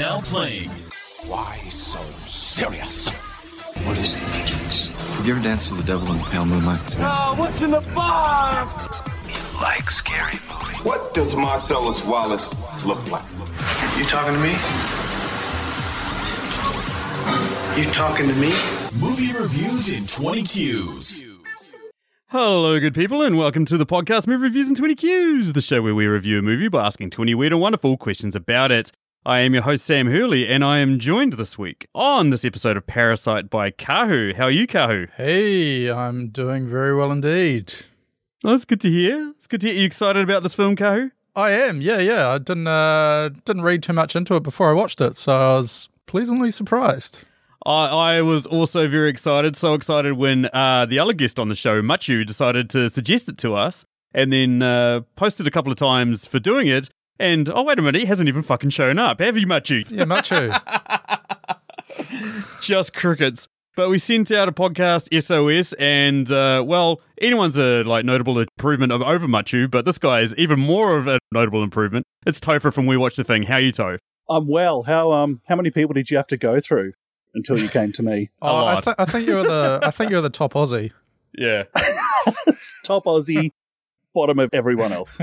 Now playing. Why so serious? What is the Matrix? Have you ever danced with the devil in the pale moonlight? Oh, what's in the bar? You like scary movies. What does Marcellus Wallace look like? You talking to me? You talking to me? Movie reviews in 20 Qs. Hello, good people, and welcome to the podcast Movie Reviews in 20 Qs, the show where we review a movie by asking 20 weird and wonderful questions about it. I am your host, Sam Hurley, and I am joined this week on this episode of Parasite by Kahu. How are you, Kahu? Hey, I'm doing very well indeed. Oh, that's good to hear. It's good to hear. Are you excited about this film, Kahu? I am, yeah, yeah. I didn't uh, didn't read too much into it before I watched it, so I was pleasantly surprised. I, I was also very excited, so excited when uh, the other guest on the show, Machu, decided to suggest it to us and then uh, posted a couple of times for doing it. And oh, wait a minute, he hasn't even fucking shown up, have you, Machu? Yeah, Machu. Just crickets. But we sent out a podcast SOS, and uh, well, anyone's a like notable improvement of over Machu, but this guy is even more of a notable improvement. It's Topher from We Watch the Thing. How you, Toph? I'm well. How um how many people did you have to go through until you came to me? Oh, I, lot. th- I think you're the I think you're the top Aussie. Yeah. Top Aussie, bottom of everyone else.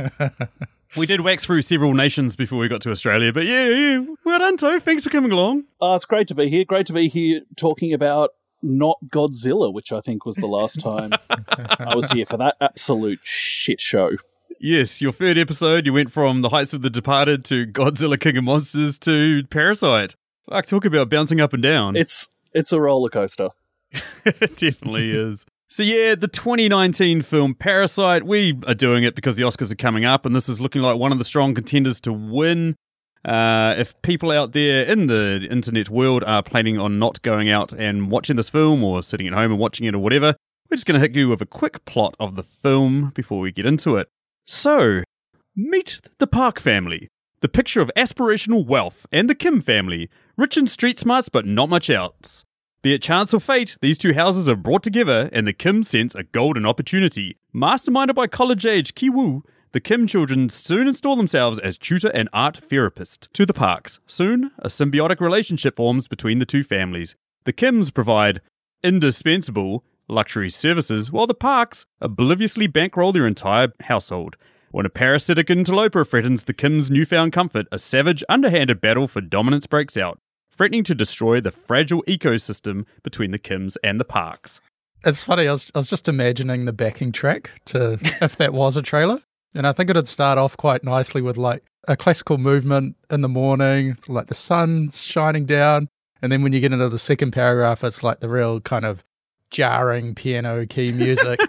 We did wax through several nations before we got to Australia, but yeah, yeah. Well done, Toph. Thanks for coming along. Uh, it's great to be here. Great to be here talking about not Godzilla, which I think was the last time I was here for that absolute shit show. Yes, your third episode, you went from The Heights of the Departed to Godzilla King of Monsters to Parasite. Fuck, talk about bouncing up and down. It's it's a roller coaster. it definitely is. So yeah, the 2019 film Parasite, we are doing it because the Oscars are coming up and this is looking like one of the strong contenders to win. Uh, if people out there in the internet world are planning on not going out and watching this film or sitting at home and watching it or whatever, we're just going to hit you with a quick plot of the film before we get into it. So, meet the Park family, the picture of aspirational wealth, and the Kim family, rich in street smarts but not much else. Be it chance or fate, these two houses are brought together and the Kim sense a golden opportunity. Masterminded by college age Kiwoo, the Kim children soon install themselves as tutor and art therapist to the Parks. Soon, a symbiotic relationship forms between the two families. The Kims provide indispensable luxury services, while the Parks obliviously bankroll their entire household. When a parasitic interloper threatens the Kim's newfound comfort, a savage, underhanded battle for dominance breaks out, threatening to destroy the fragile ecosystem between the Kims and the Parks. It's funny. I was I was just imagining the backing track to if that was a trailer, and I think it'd start off quite nicely with like a classical movement in the morning, like the sun's shining down, and then when you get into the second paragraph, it's like the real kind of jarring piano key music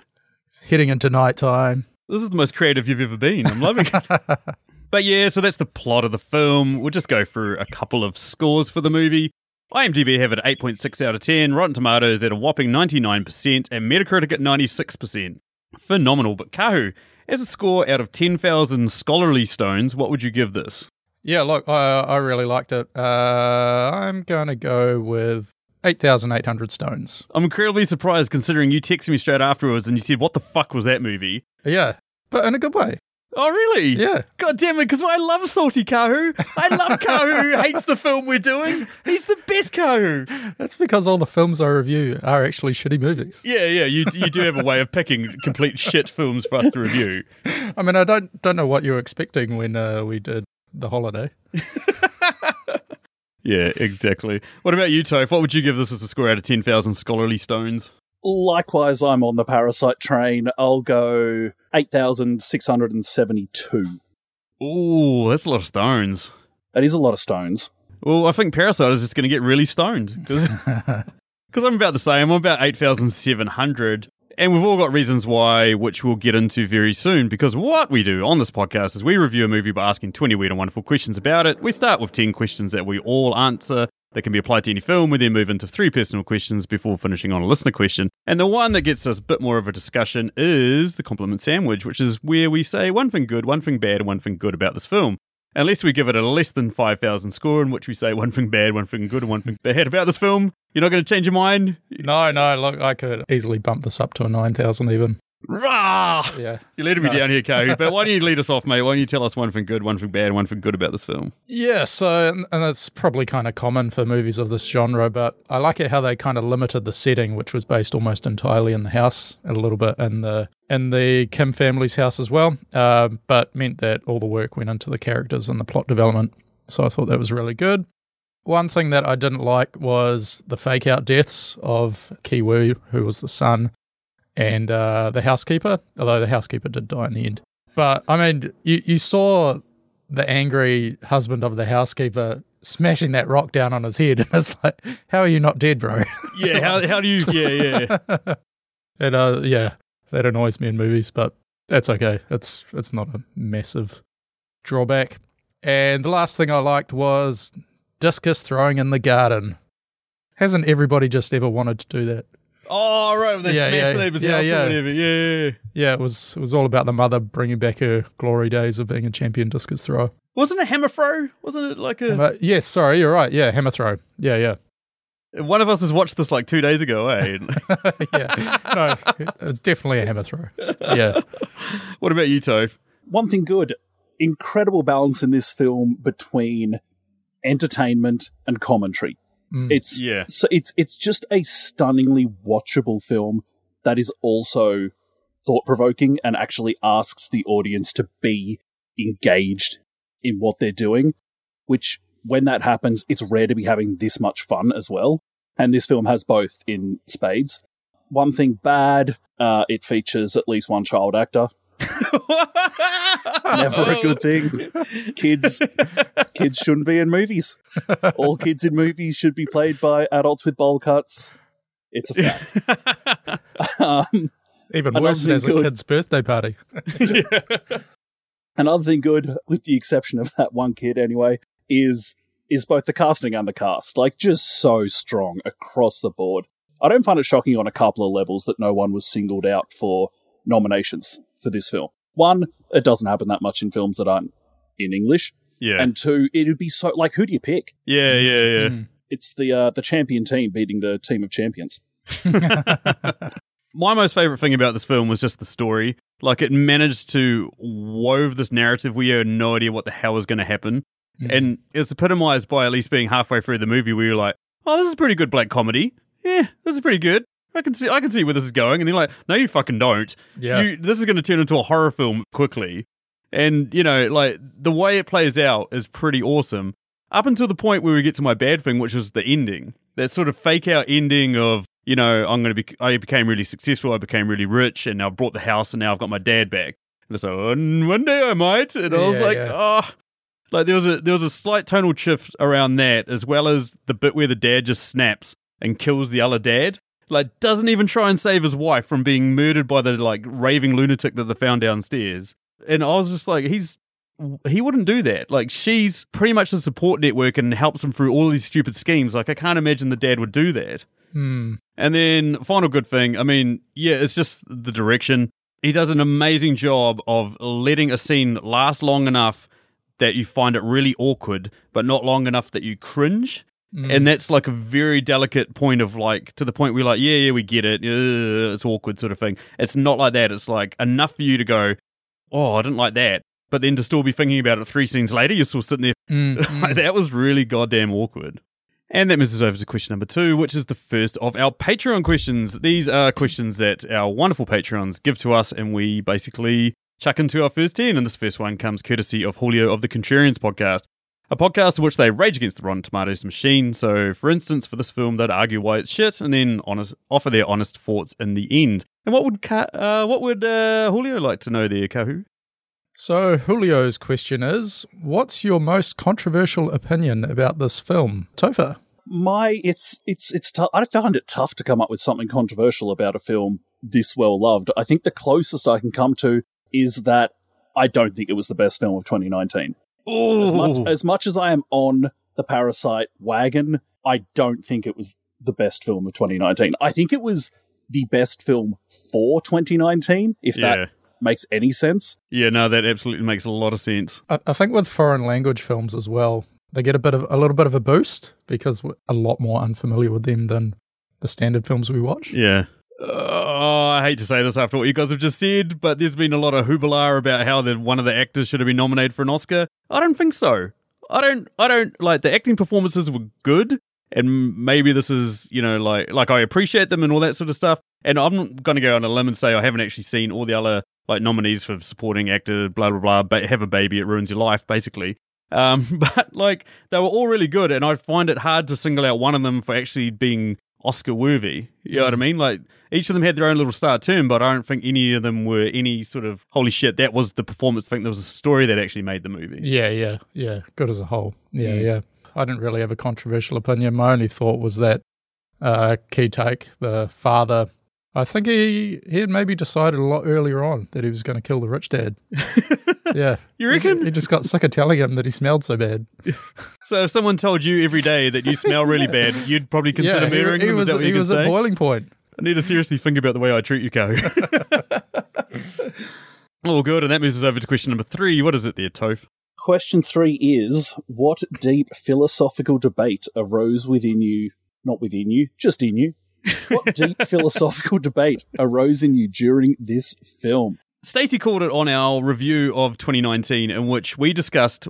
heading into nighttime. This is the most creative you've ever been. I'm loving it. but yeah, so that's the plot of the film. We'll just go through a couple of scores for the movie. IMDb have it at 8.6 out of 10, Rotten Tomatoes at a whopping 99%, and Metacritic at 96%. Phenomenal. But Kahu, as a score out of 10,000 scholarly stones, what would you give this? Yeah, look, I, I really liked it. Uh, I'm going to go with 8,800 stones. I'm incredibly surprised considering you texted me straight afterwards and you said, What the fuck was that movie? Yeah, but in a good way. Oh, really? Yeah. God damn it, because I love Salty Kahu. I love Kahu who hates the film we're doing. He's the best Kahu. That's because all the films I review are actually shitty movies. Yeah, yeah, you, you do have a way of picking complete shit films for us to review. I mean, I don't don't know what you were expecting when uh, we did The Holiday. Yeah, exactly. What about you, Toph? What would you give this as a score out of 10,000 scholarly stones? Likewise, I'm on the Parasite train. I'll go 8,672. Ooh, that's a lot of stones. That is a lot of stones. Well, I think Parasite is just going to get really stoned because I'm about the same. I'm about 8,700. And we've all got reasons why, which we'll get into very soon, because what we do on this podcast is we review a movie by asking 20 weird and wonderful questions about it. We start with 10 questions that we all answer that can be applied to any film. We then move into three personal questions before finishing on a listener question. And the one that gets us a bit more of a discussion is the compliment sandwich, which is where we say one thing good, one thing bad, and one thing good about this film. Unless we give it a less than 5,000 score, in which we say one thing bad, one thing good, and one thing bad about this film, you're not going to change your mind? No, no, look, I could easily bump this up to a 9,000 even. Rah! Yeah. You're leading me down here, Kahu. But why don't you lead us off, mate? Why don't you tell us one thing good, one thing bad, one thing good about this film? Yeah, so and and that's probably kind of common for movies of this genre, but I like it how they kind of limited the setting, which was based almost entirely in the house, and a little bit in the in the Kim family's house as well, uh, but meant that all the work went into the characters and the plot development. So I thought that was really good. One thing that I didn't like was the fake out deaths of Ki Woo, who was the son, and uh, the housekeeper, although the housekeeper did die in the end. But I mean, you, you saw the angry husband of the housekeeper smashing that rock down on his head, and it's like, how are you not dead, bro? Yeah, how, how do you. Yeah, yeah. and uh, yeah, that annoys me in movies, but that's okay. It's it's not a massive drawback. And the last thing I liked was discus throwing in the garden. Hasn't everybody just ever wanted to do that? Oh, right. They Yeah, smashed yeah, the neighbor's yeah, house yeah. or whatever. Yeah, yeah, yeah. Yeah, it was it was all about the mother bringing back her glory days of being a champion discus thrower. Wasn't it hammer throw? Wasn't it like a. But yes, sorry, you're right. Yeah, hammer throw. Yeah, yeah. One of us has watched this like two days ago, eh? yeah. No, it's definitely a hammer throw. Yeah. what about you, Toph? One thing good incredible balance in this film between entertainment and commentary. Mm. It's Yeah. so it's it's just a stunningly watchable film that is also thought provoking and actually asks the audience to be engaged in what they're doing, which when that happens, it's rare to be having this much fun as well. And this film has both in spades. One thing bad, uh, it features at least one child actor. Never a good thing. Kids, kids shouldn't be in movies. All kids in movies should be played by adults with bowl cuts. It's a fact. um, Even worse thing as a kid's birthday party. another thing good, with the exception of that one kid anyway, is is both the casting and the cast. Like just so strong across the board. I don't find it shocking on a couple of levels that no one was singled out for nominations for this film. One, it doesn't happen that much in films that aren't in English. Yeah. And two, it would be so like who do you pick? yeah, yeah, yeah. Mm. It's the uh, the champion team beating the team of champions. My most favorite thing about this film was just the story. Like it managed to wove this narrative where you had no idea what the hell was going to happen, Mm. and it's epitomized by at least being halfway through the movie where you're like, "Oh, this is pretty good black comedy. Yeah, this is pretty good. I can see, I can see where this is going." And then like, "No, you fucking don't. Yeah. You, this is going to turn into a horror film quickly." And you know, like the way it plays out is pretty awesome. Up until the point where we get to my bad thing, which was the ending. That sort of fake out ending of, you know, I'm going to be, I became really successful, I became really rich, and now I've brought the house, and now I've got my dad back. And it's like, "Oh, one day I might. And I was Yeah, like, yeah. oh, like there was a there was a slight tonal shift around that, as well as the bit where the dad just snaps and kills the other dad. Like, doesn't even try and save his wife from being murdered by the like raving lunatic that they found downstairs. And I was just like, he's he wouldn't do that. Like she's pretty much the support network and helps him through all these stupid schemes. Like I can't imagine the dad would do that. Hmm. And then final good thing, I mean, yeah, it's just the direction. He does an amazing job of letting a scene last long enough that you find it really awkward, but not long enough that you cringe. And that's like a very delicate point of like to the point where like, yeah, yeah, we get it. Uh, it's awkward sort of thing. It's not like that. It's like enough for you to go, oh, I didn't like that. But then to still be thinking about it three scenes later, you're still sitting there Mm, mm. like, that was really goddamn awkward. And that moves us over to question number two, which is the first of our Patreon questions. These are questions that our wonderful Patreons give to us, and we basically chuck into our first 10. And this first one comes courtesy of Julio of the Contrarians podcast, a podcast in which they rage against the Rotten Tomatoes machine. So, for instance, for this film, they'd argue why it's shit and then honest, offer their honest thoughts in the end. And what would Ka- uh, what would uh, Julio like to know there, Kahu? So Julio's question is, what's your most controversial opinion about this film? Topher. my it's it's it's tough. I find it tough to come up with something controversial about a film this well loved. I think the closest I can come to is that I don't think it was the best film of 2019. As much as much as I am on the Parasite wagon, I don't think it was the best film of 2019. I think it was the best film for 2019, if yeah. that makes any sense. Yeah, no, that absolutely makes a lot of sense. I, I think with foreign language films as well, they get a bit of a little bit of a boost because we're a lot more unfamiliar with them than the standard films we watch. Yeah. Oh, I hate to say this after what you guys have just said, but there's been a lot of hoobla about how the, one of the actors should have been nominated for an Oscar. I don't think so. I don't. I don't like the acting performances were good, and maybe this is you know like like I appreciate them and all that sort of stuff. And I'm going to go on a limb and say I haven't actually seen all the other like nominees for supporting actor, blah blah blah. But have a baby, it ruins your life, basically. Um, but like they were all really good, and I find it hard to single out one of them for actually being Oscar worthy. You know what I mean? Like each of them had their own little star turn, but I don't think any of them were any sort of holy shit. That was the performance. I think there was a story that actually made the movie. Yeah, yeah, yeah. Good as a whole. Yeah, Mm. yeah. I didn't really have a controversial opinion. My only thought was that uh, Ki-taek, the father, I think he he had maybe decided a lot earlier on that he was going to kill the rich dad. yeah, You reckon? He, he just got sick of telling him that he smelled so bad. So if someone told you every day that you smell really bad, you'd probably consider yeah, murdering he, he them. was that he was could at boiling point. I need to seriously think about the way I treat you, Co. oh, good. And that moves us over to question number three. What is it there, Toph? Question three is What deep philosophical debate arose within you? Not within you, just in you. What deep philosophical debate arose in you during this film? Stacey called it on our review of 2019, in which we discussed.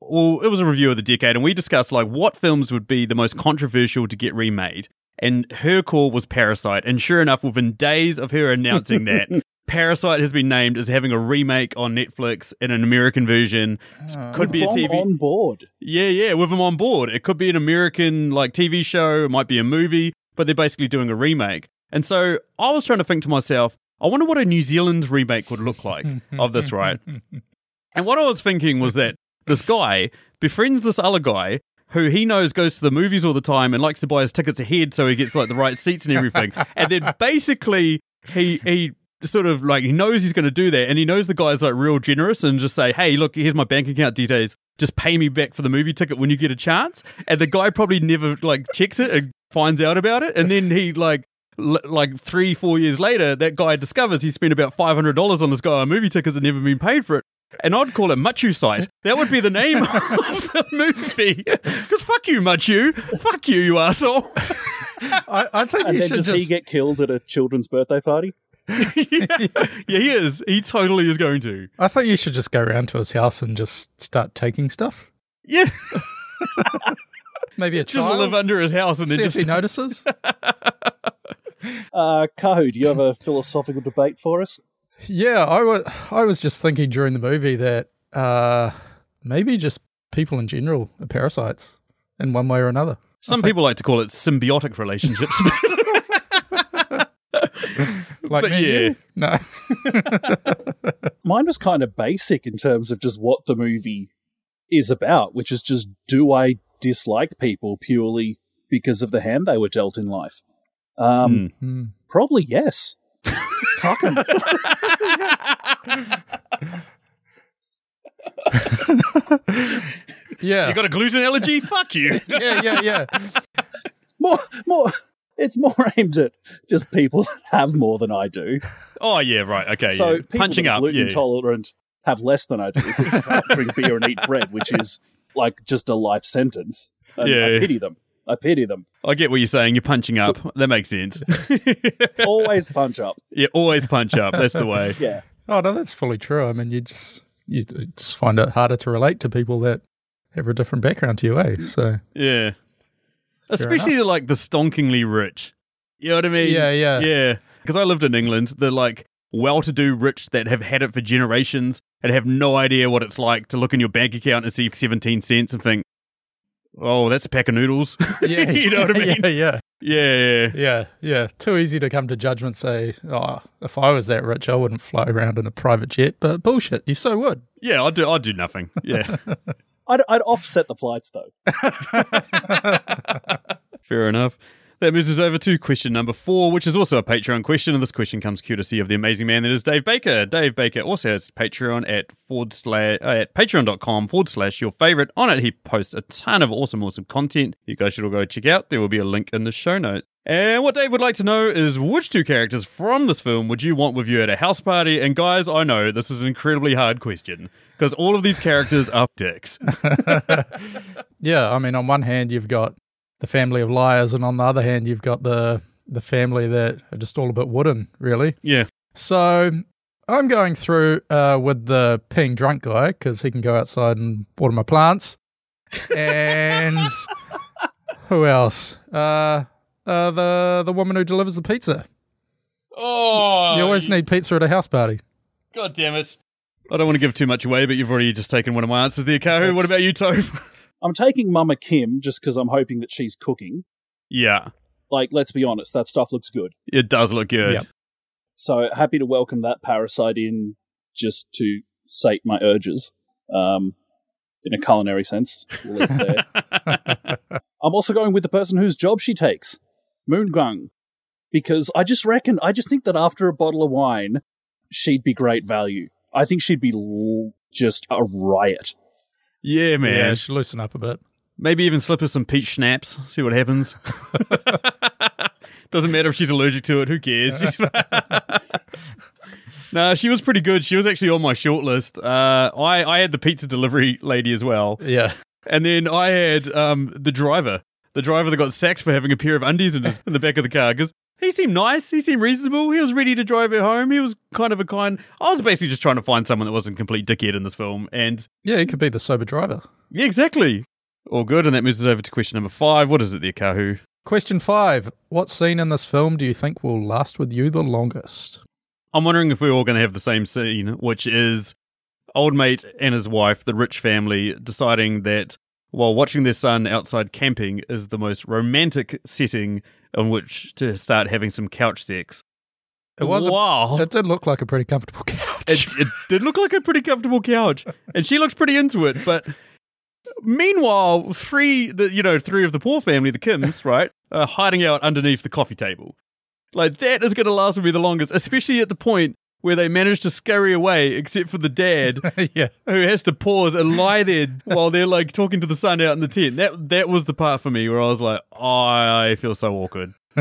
Well, it was a review of the decade, and we discussed like what films would be the most controversial to get remade. And her call was Parasite. And sure enough, within days of her announcing that, Parasite has been named as having a remake on Netflix in an American version. Ah, could be a TV. on board. Yeah, yeah, with them on board. It could be an American like TV show, it might be a movie, but they're basically doing a remake. And so I was trying to think to myself, I wonder what a New Zealand remake would look like of this, right? And what I was thinking was that this guy befriends this other guy who he knows goes to the movies all the time and likes to buy his tickets ahead so he gets like the right seats and everything. and then basically he he sort of like he knows he's going to do that and he knows the guy's like real generous and just say, "Hey, look, here's my bank account details. Just pay me back for the movie ticket when you get a chance." And the guy probably never like checks it and finds out about it and then he like l- like three, four years later, that guy discovers he spent about five hundred dollars on this guy on movie tickets and never been paid for it. And I'd call it Machu Site. That would be the name of the movie. Because fuck you, Machu. Fuck you, you asshole. I, I think And you then should does just. he get killed at a children's birthday party? yeah. yeah, he is. He totally is going to. I think you should just go around to his house and just start taking stuff. Yeah. Maybe a Just child. live under his house and then see just if he notices. Uh, Kahu, do you have a philosophical debate for us? Yeah, I was I was just thinking during the movie that uh, maybe just people in general are parasites in one way or another. Some people like to call it symbiotic relationships. Like But me yeah. you? no. Mine was kind of basic in terms of just what the movie is about, which is just do I dislike people purely because of the hand they were dealt in life? Um, Hmm. Probably yes. Fuck them. Yeah. you got a gluten allergy? Fuck you. yeah, yeah, yeah. more, more. It's more aimed at just people that have more than I do. Oh yeah, right. Okay. so yeah. people punching that are up. gluten Yeah. intolerant have less than I do because they can't drink beer and eat bread, which is like just a life sentence. And Yeah. I pity them. I pity them. I get what you're saying. You're punching up. That makes sense. Always punch up. yeah, always punch up. That's the way. Yeah. Oh no, that's fully true. I mean, you just you just find it harder to relate to people that have a different background to you, eh? So Yeah. Especially like the stonkingly rich. You know what I mean? Yeah, yeah. Yeah. Because I lived in England, the like well to do rich that have had it for generations and have no idea what it's like to look in your bank account and see 17 cents and think, oh, that's a pack of noodles. yeah, you know what I mean? Yeah, yeah, Yeah. yeah. yeah, yeah. Too easy to come to judgment. Say, oh, if I was that rich, I wouldn't fly around in a private jet. But bullshit, you so would. Yeah, I'd do, I'd do nothing. Yeah. I'd, I'd offset the flights though. Fair enough. That moves us over to question number four, which is also a Patreon question. And this question comes courtesy of the amazing man that is Dave Baker. Dave Baker also has Patreon at forward slash uh, at patreon.com forward slash your favorite. On it, he posts a ton of awesome, awesome content. You guys should all go check out. There will be a link in the show notes. And what Dave would like to know is which two characters from this film would you want with you at a house party? And guys, I know this is an incredibly hard question because all of these characters are dicks. Yeah, I mean, on one hand, you've got the family of liars, and on the other hand, you've got the the family that are just all a bit wooden, really. Yeah. So I'm going through uh, with the peeing drunk guy because he can go outside and water my plants. And who else? Uh, uh, the the woman who delivers the pizza. Oh, you always need pizza at a house party. God damn it. I don't want to give too much away, but you've already just taken one of my answers there, Kahu. What about you, Toph? I'm taking Mama Kim just because I'm hoping that she's cooking. yeah, Like, let's be honest, that stuff looks good. it does look good. Yep. So happy to welcome that parasite in just to sate my urges. Um, in a culinary sense. We'll leave it there. I'm also going with the person whose job she takes, Moon-gwang, because I just reckon, I just think that after a bottle of wine, she'd be great value. I think she'd be l- just a riot. Yeah, man. Yeah, should loosen up a bit. Maybe even slip her some peach schnapps, see what happens. Doesn't matter if she's allergic to it, who cares? No, she was pretty good. She was actually on my shortlist. Uh, I, I had the pizza delivery lady as well. Yeah. And then I had um, the driver, the driver that got sacked for having a pair of undies in, his, in the back of the car because he seemed nice. He seemed reasonable. He was ready to drive her home. He was kind of a kind. I was basically just trying to find someone that wasn't complete dickhead in this film. And Yeah, he could be the sober driver. yeah, exactly. All good. And that moves us over to question number five. What is it there, Kahu? Question five What scene in this film do you think will last with you the longest? I'm wondering if we're all going to have the same scene, which is old mate and his wife, the rich family, deciding that while watching their son outside camping is the most romantic setting on which to start having some couch sex. It was a- wow. It did look like a pretty comfortable couch. it, it did look like a pretty comfortable couch, and she looked pretty into it. But meanwhile, three, the you know, three of the poor family, the Kims, right, are hiding out underneath the coffee table. Like that is going to last me the longest, especially at the point where they manage to scurry away, except for the dad yeah. who has to pause and lie there while they're like talking to the son out in the tent. That that was the part for me where I was like, oh, I feel so awkward.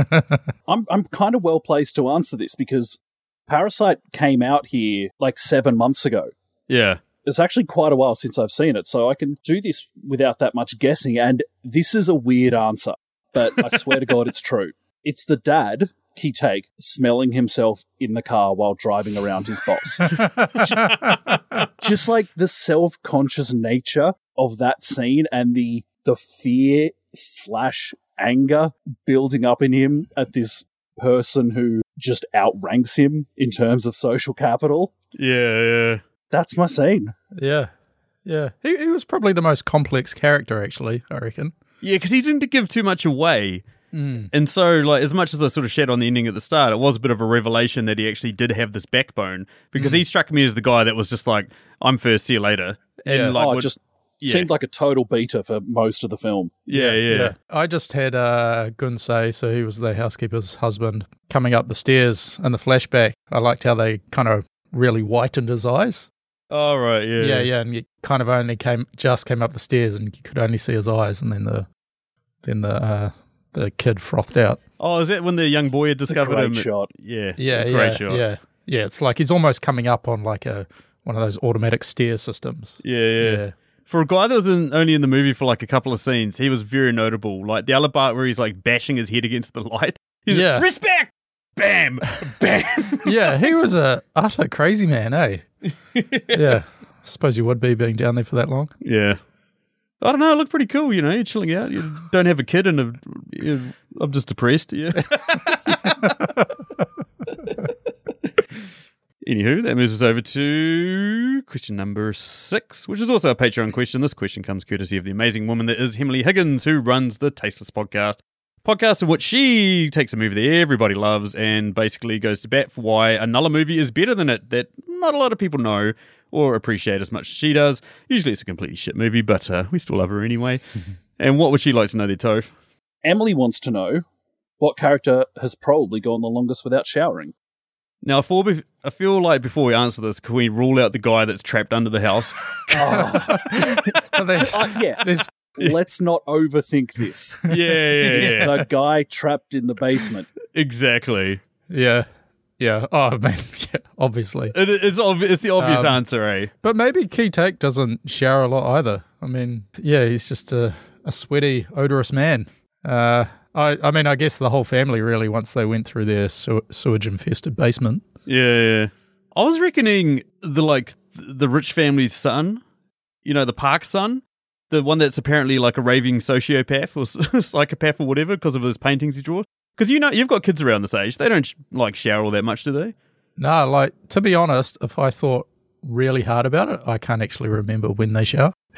I'm I'm kind of well placed to answer this because Parasite came out here like seven months ago. Yeah. It's actually quite a while since I've seen it, so I can do this without that much guessing. And this is a weird answer, but I swear to God, it's true. It's the dad, Ki-taek, smelling himself in the car while driving around his boss. Just like the self conscious nature of that scene and the the fear slash anger building up in him at this person who just outranks him in terms of social capital. Yeah, yeah. That's my scene. Yeah. Yeah. He, he was probably the most complex character, actually, I reckon. Yeah, because he didn't give too much away. And so, like, as much as I sort of shed on the ending at the start, it was a bit of a revelation that he actually did have this backbone because he struck me as the guy that was just like, I'm first, see you later. And Yeah. like, oh, would- just yeah. seemed like a total beta for most of the film. yeah, yeah, I just had uh, Geun-sae, so he was the housekeeper's husband, coming up the stairs in the flashback. I liked how they kind of really whitened his eyes. Oh right, yeah. Yeah, yeah, and he kind of only came just came up the stairs, and you could only see his eyes, and then the then the uh, the kid frothed out. Oh, is that when the young boy had It's a discovered great him? shot. Yeah, Yeah, great yeah, shot. yeah, yeah. It's like he's almost coming up on like a one of those automatic stair systems. Yeah, yeah. Yeah. For a guy that was in, only in the movie for like a couple of scenes, he was very notable. Like the other part where he's like bashing his head against the light. He's Yeah. like, respect! Bam! Bam! yeah, he was a utter crazy man, eh? yeah. I suppose you would be being down there for that long. yeah. I don't know. It looked pretty cool. You know, you're chilling out. You don't have a kid, and a, you I'm just depressed. Yeah. Anywho, that moves us over to question number six, which is also a Patreon question. This question comes courtesy of the amazing woman that is Emily Higgins, who runs the Tasteless podcast. Podcast in which she takes a movie that everybody loves and basically goes to bat for why another movie is better than it that not a lot of people know or appreciate as much as she does. Usually it's a completely shit movie, but uh, we still love her anyway. and what would she like to know there, Toph? Emily wants to know what character has probably gone the longest without showering. Now, before we, I feel like before we answer this, can we rule out the guy that's trapped under the house? But there's, Uh, yeah, there's let's not overthink this. yeah, yeah, It's yeah. the guy trapped in the basement. exactly. yeah, yeah. Oh man, yeah, obviously. It, it's, obvi- it's the obvious Um, answer, eh? But maybe Ki-taek doesn't shower a lot either. I mean, yeah, he's just a, a sweaty, odorous man. Uh, I, I mean, I guess the whole family really once they went through their sew- sewage infested basement. Yeah, yeah. I was reckoning the like the rich family's son, you know, the Park son, the one that's apparently like a raving sociopath or psychopath or whatever because of his paintings he draws. Because you know, you've got kids around this age; they don't like shower all that much, do they? No, like to be honest, if I thought really hard about it, I can't actually remember when they shower.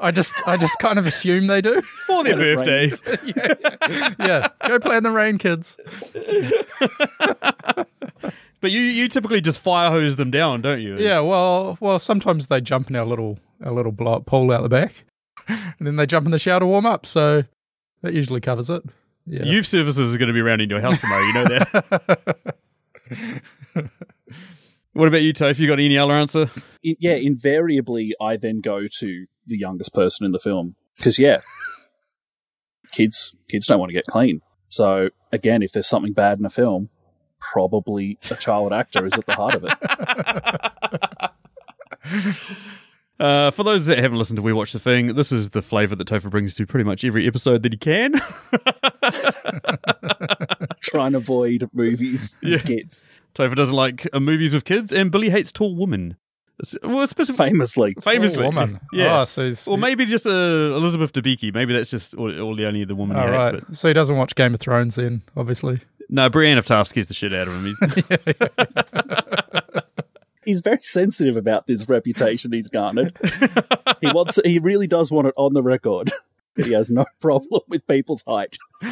I just I just kind of assume they do. For their When it birthdays. Yeah, go play in the rain, kids. But you you typically just fire hose them down, don't you? Yeah, well, well, sometimes they jump in our little our little blow up pool out the back, and then they jump in the shower to warm up. So that usually covers it. Yeah. Youth services are going to be around in your house tomorrow. You know that. what about you, Toph? You got any other answer? In- yeah, invariably, I then go to the youngest person in the film because yeah, kids kids don't want to get clean. So again, if there's something bad in a film, probably a child actor is at the heart of it. Uh, for those that haven't listened to We Watch the Thing, this is the flavour that Topher brings to pretty much every episode that he can. Trying to avoid movies with kids, Topher doesn't like uh, movies with kids, and Billy hates tall women. S- Well, specifically, famously. famously, Oh, woman. Yeah. Oh, so he's, Or maybe just uh, Elizabeth Debicki. Maybe that's just all, all the only the woman he all hates. right. But So he doesn't watch Game of Thrones then, obviously. no, Brienne of Tarth scares the shit out of him. He's, He's very sensitive about this reputation he's garnered. he wants. He really does want it on the record. He has no problem with people's height.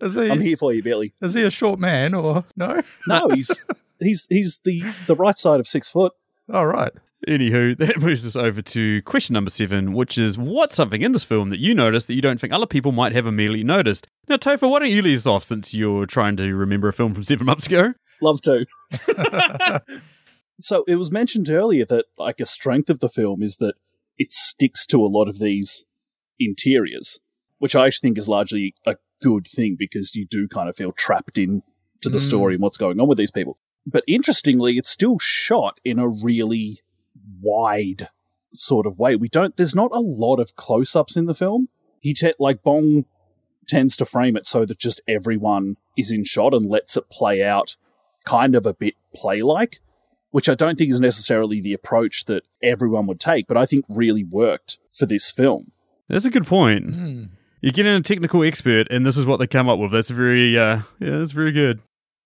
Is he I'm here for you, Billy. is he a short man or no? No, he's he's he's the the right side of six foot. All right. Anywho, that moves us over to question number seven, which is what's something in this film that you noticed that you don't think other people might have immediately noticed? Now, Topher, why don't you lead us off since you're trying to remember a film from seven months ago? Love to. so it was mentioned earlier that like a strength of the film is that it sticks to a lot of these interiors, which I think is largely a good thing because you do kind of feel trapped in to the Mm. story and what's going on with these people. But interestingly, it's still shot in a really wide sort of way. We don't. There's not a lot of close-ups in the film. He te- like Bong tends to frame it so that just everyone is in shot and lets it play out kind of a bit play like, which I don't think is necessarily the approach that everyone would take, but I think really worked for this film. That's a good point. Hmm. You get in a technical expert, and this is what they come up with. That's very, uh, yeah, that's very good.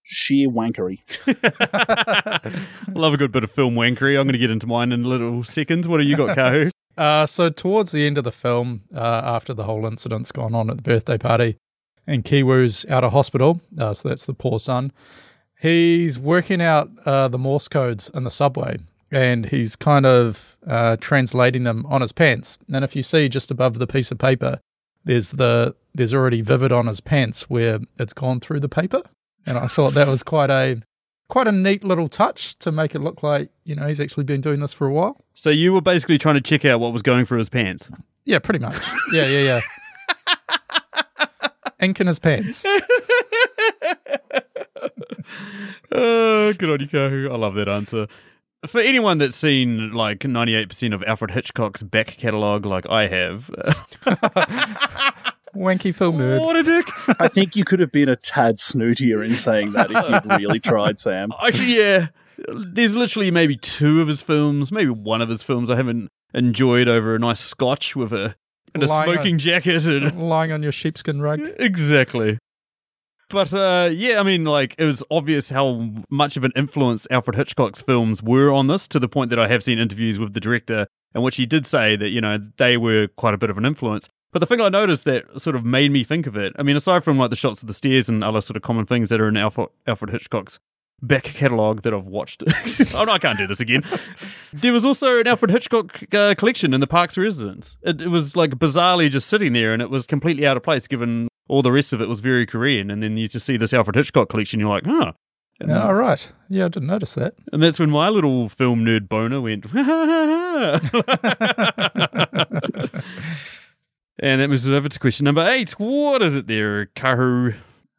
Sheer wankery. Love a good bit of film wankery. I'm going to get into mine in a little second. What have you got, Kahu? Uh, so towards the end of the film, uh, after the whole incident's gone on at the birthday party, and Kiwu's out of hospital, uh, so that's the poor son. He's working out uh, the Morse codes in the subway, and he's kind of uh, translating them on his pants. And if you see just above the piece of paper, there's the there's already vivid on his pants where it's gone through the paper. And I thought that was quite a quite a neat little touch to make it look like you know he's actually been doing this for a while. So you were basically trying to check out what was going through his pants. Yeah, pretty much. Yeah, yeah, yeah. Ink in his pants. Oh, good on you, Kahu. I love that answer. For anyone that's seen like 98% of Alfred Hitchcock's back catalogue, like I have, Wanky film nerd. what a dick. I think you could have been a tad snootier in saying that if you'd really tried, Sam. Actually, yeah. There's literally maybe two of his films, maybe one of his films I haven't enjoyed over a nice scotch with a and a Lying on- smoking jacket and Lying on your sheepskin rug. exactly. But uh, yeah, I mean, like it was obvious how much of an influence Alfred Hitchcock's films were on this, to the point that I have seen interviews with the director in which he did say that you know they were quite a bit of an influence. But the thing I noticed that sort of made me think of it, I mean, aside from like the shots of the stairs and other sort of common things that are in Alfred, Alfred Hitchcock's back catalogue that I've watched. oh no, I can't do this again. There was also an Alfred Hitchcock uh, collection in the Parks residence. It, it was like bizarrely just sitting there, and it was completely out of place given all the rest of it was very Korean. And then you just see this Alfred Hitchcock collection, you're like, huh. And, Yeah, all right. Yeah, I didn't notice that. and that's when my little film nerd boner went. and that moves us over to question number eight. What is it there, Kahu?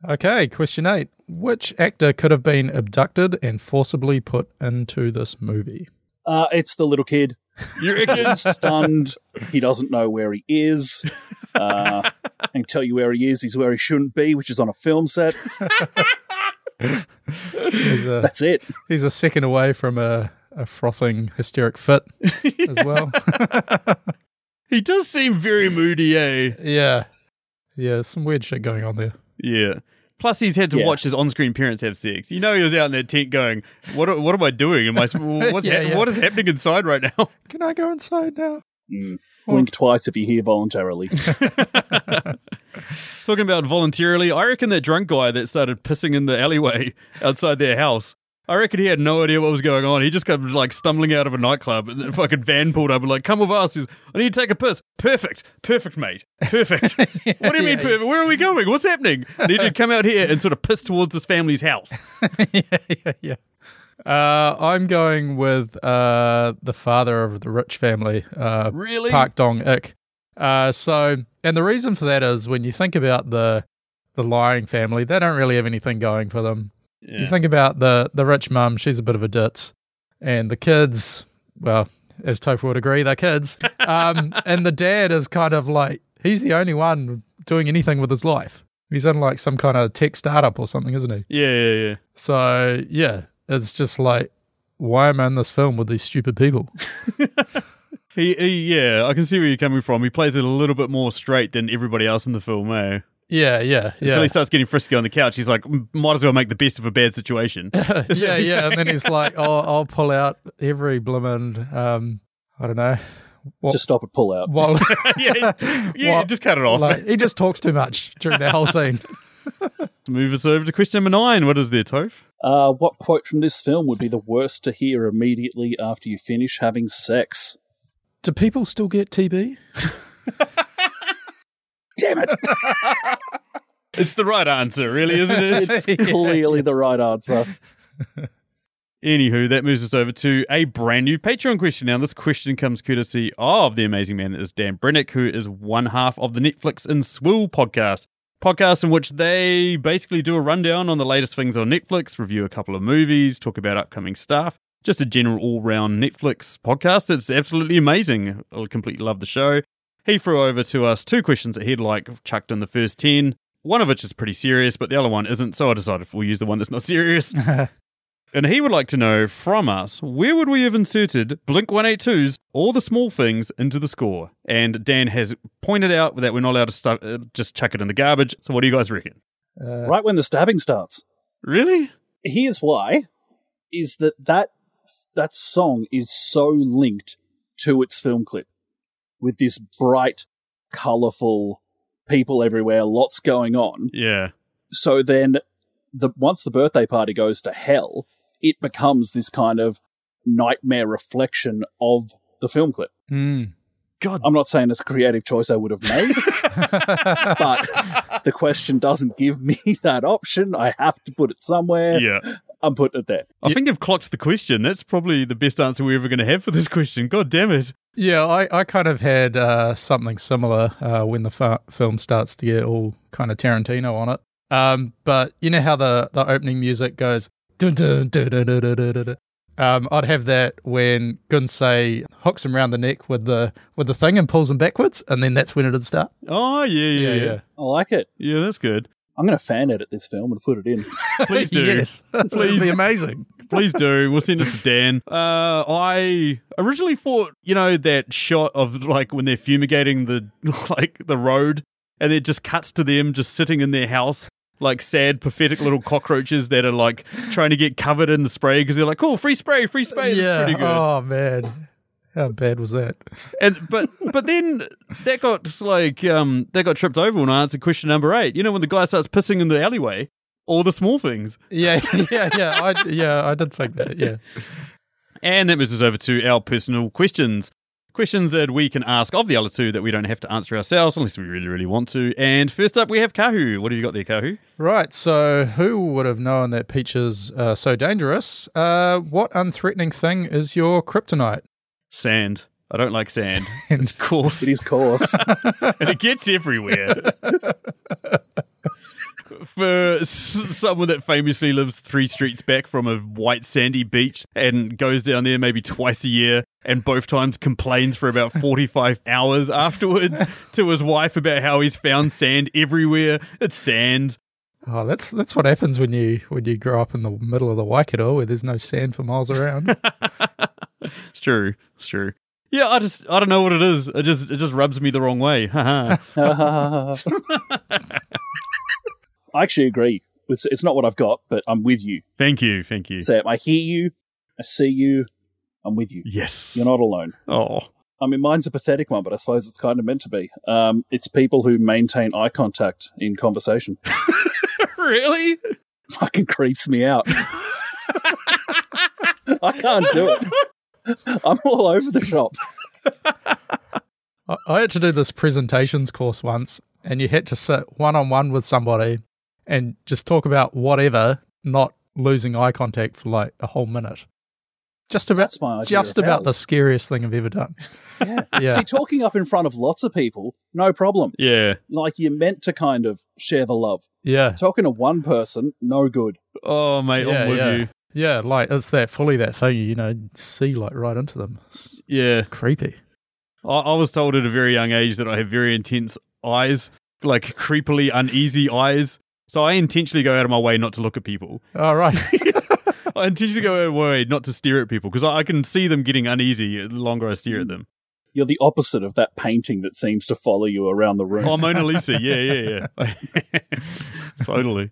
Okay, question eight. Which actor could have been abducted and forcibly put into this movie? Uh, it's the little kid. You reckon? He's stunned. He doesn't know where he is. Uh, and tell you where he is. He's where he shouldn't be, which is on a film set. He's a, That's it. he's a second away from a, a frothing hysteric fit as well. He does seem very moody, eh? yeah. Yeah, some weird shit going on there. Yeah. Plus, he's had to Yeah. watch his on-screen parents have sex. You know, he was out in that tent going, "What? What am I doing? Am I? What's Yeah, hap- yeah. What is happening inside right now?" Can I go inside now? Mm. Blink twice if you're here voluntarily. Talking about voluntarily, I reckon that drunk guy that started pissing in the alleyway outside their house. I reckon he had no idea what was going on. He just kept like stumbling out of a nightclub, and the fucking van pulled up and like, "Come with us." He's, I need to take a piss. Perfect, perfect, mate, perfect. what do you mean Yeah, perfect? Where are we going? What's happening? I need to come out here and sort of piss towards his family's house. yeah, yeah, yeah. Uh, I'm going with uh, the father of the rich family, uh, Really? Park Dong Ik. Uh, so, and the reason for that is when you think about the the lying family, they don't really have anything going for them. You think about the the rich mum; she's a bit of a ditz, and the kids, well, as Topher would agree, they're kids. Um, and the dad is kind of like he's the only one doing anything with his life. He's in like some kind of tech startup or something, isn't he? Yeah, yeah, yeah. So yeah, it's just like, why am I in this film with these stupid people? He, he, yeah, I can see where you're coming from. He plays it a little bit more straight than everybody else in the film, eh? Yeah, yeah, yeah. Until he starts getting frisky on the couch, he's like, might as well make the best of a bad situation. yeah, yeah. And then he's like, oh, I'll pull out every bloomin', um, I don't know, what, Just stop at pull out. while, yeah, yeah, What? just cut it off. like he just talks too much during the whole scene. Move us over to question number nine. What is there, Toph? Uh, what quote from this film would be the worst to hear immediately after you finish having sex? Do people still get TB? Damn it! It's the right answer, really, isn't it? it's clearly the right answer. Anywho, that moves us over to a brand new Patreon question. Now, this question comes courtesy of the amazing man that is Dan Brennick, who is one half of the Netflix and Swill podcast. Podcast in which they basically do a rundown on the latest things on Netflix, review a couple of movies, talk about upcoming stuff. Just a general all round Netflix podcast that's absolutely amazing. I completely love the show. He threw over to us two questions that he'd like chucked in the first 10. One of which is pretty serious, but the other one isn't, so I decided we'll use the one that's not serious. And he would like to know from us where would we have inserted Blink 182's All the Small Things into the score? And Dan has pointed out that we're not allowed to stu- uh, just chuck it in the garbage. So, what do you guys reckon? Uh, Right when the stabbing starts. Really? Here's why: is that that that song is so linked to its film clip with this bright, colorful people everywhere, lots going on. Yeah. so then the once the birthday party goes to hell, it becomes this kind of nightmare reflection of the film clip. mm. God. I'm not saying it's a creative choice I would have made, but the question doesn't give me that option. I have to put it somewhere. Yeah. I'm putting it there. I think you've clocked the question. That's probably the best answer we're ever going to have for this question. God damn it. Yeah, I, I kind of had uh, something similar uh, when the fa- film starts to get all kind of Tarantino on it. Um, but you know how the, the opening music goes dun dun dun dun dun dun dun dun. dun. Um, I'd have that when Geun-sae hooks him around the neck with the with the thing and pulls him backwards, and then that's when it'd start. Oh, yeah, yeah, yeah. I like it. Yeah, that's good. I'm going to fan edit this film and put it in. Please do. yes, Please. Please, be amazing. Please do. We'll send it to Dan. Uh, I originally thought, you know, that shot of like when they're fumigating the like the road, and it just cuts to them just sitting in their house, like sad, pathetic little cockroaches that are like trying to get covered in the spray because they're like, "Cool, free spray, free spray." Yeah. pretty good. Oh man, how bad was that? And but but then that got like um that got tripped over when I answered question number eight. You know, when the guy starts pissing in the alleyway, all the small things. Yeah, yeah, yeah. I yeah, I did think that. Yeah. And that moves us over to our personal questions. Questions that we can ask of the other two that we don't have to answer ourselves unless we really, really want to. And first up, we have Kahu. What have you got there, Kahu? Right. So, who would have known that peach is uh, so dangerous? Uh, what unthreatening thing is your kryptonite? Sand. I don't like sand. It's coarse It is coarse. and it gets everywhere. for s- someone that famously lives three streets back from a white sandy beach and goes down there maybe twice a year and both times complains for about 45 hours afterwards to his wife about how he's found sand everywhere. It's sand. Oh, that's that's what happens when you when you grow up in the middle of the Waikato where there's no sand for miles around. It's true. It's true. Yeah, I just I don't know what it is. It just it just rubs me the wrong way. Haha. I actually agree. It's, it's not what I've got, but I'm with you, thank you. Thank you. Sam. I hear you. I see you. I'm with you. Yes. You're not alone. Oh. I mean, mine's a pathetic one, but I suppose it's kind of meant to be. Um, it's people who maintain eye contact in conversation. really? Fucking creeps me out. I can't do it. I'm all over the shop. I, I had to do this presentations course once, and you had to sit one on one with somebody and just talk about whatever, not losing eye contact for like a whole minute. Just about That's my idea just about the scariest thing I've ever done. Yeah. Yeah. See, talking up in front of lots of people, no problem. Yeah. Like you're meant to kind of share the love. Yeah. Talking to one person, no good. Oh, mate, yeah, I'm with yeah. you. Yeah, like it's that fully that thing, you know, see like right into them. It's Yeah. creepy. I, I was told at a very young age that I have very intense eyes, like creepily uneasy eyes. So I intentionally go out of my way not to look at people. All right. I intentionally go out of my way not to stare at people because I, I can see them getting uneasy the longer I stare at them. You're the opposite of that painting that seems to follow you around the room. Oh, Mona Lisa. Yeah, yeah, yeah. totally.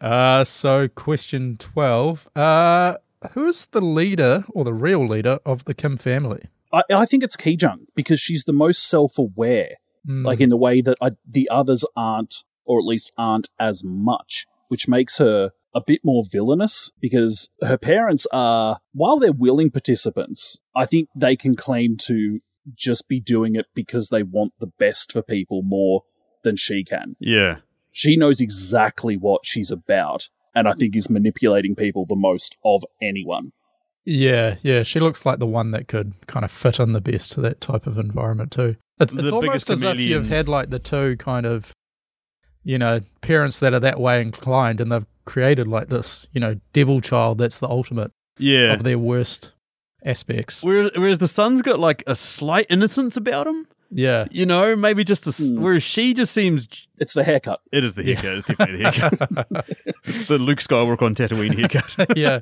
Uh, so question 12. Uh, who is the leader or the real leader of the Kim family? I, I think it's Ki Jung because she's the most self-aware, Mm. like in the way that I, the others aren't, or at least aren't as much, which makes her a bit more villainous because her parents are, while they're willing participants, I think they can claim to just be doing it because they want the best for people more than she can. Yeah. She knows exactly what she's about, and I think is manipulating people the most of anyone. Yeah, yeah, she looks like the one that could kind of fit in the best to that type of environment too. It's, it's almost biggest as if you've had like the two kind of, you know, parents that are that way inclined, and they've created like this, you know, devil child that's the ultimate Yeah. of their worst aspects. Whereas, whereas the son's got like a slight innocence about him, Yeah, you know, maybe just a. s Hmm. Whereas she just seems. It's the haircut. It is the haircut. It's definitely the haircut. it's the Luke Skywalker on Tatooine haircut. yeah,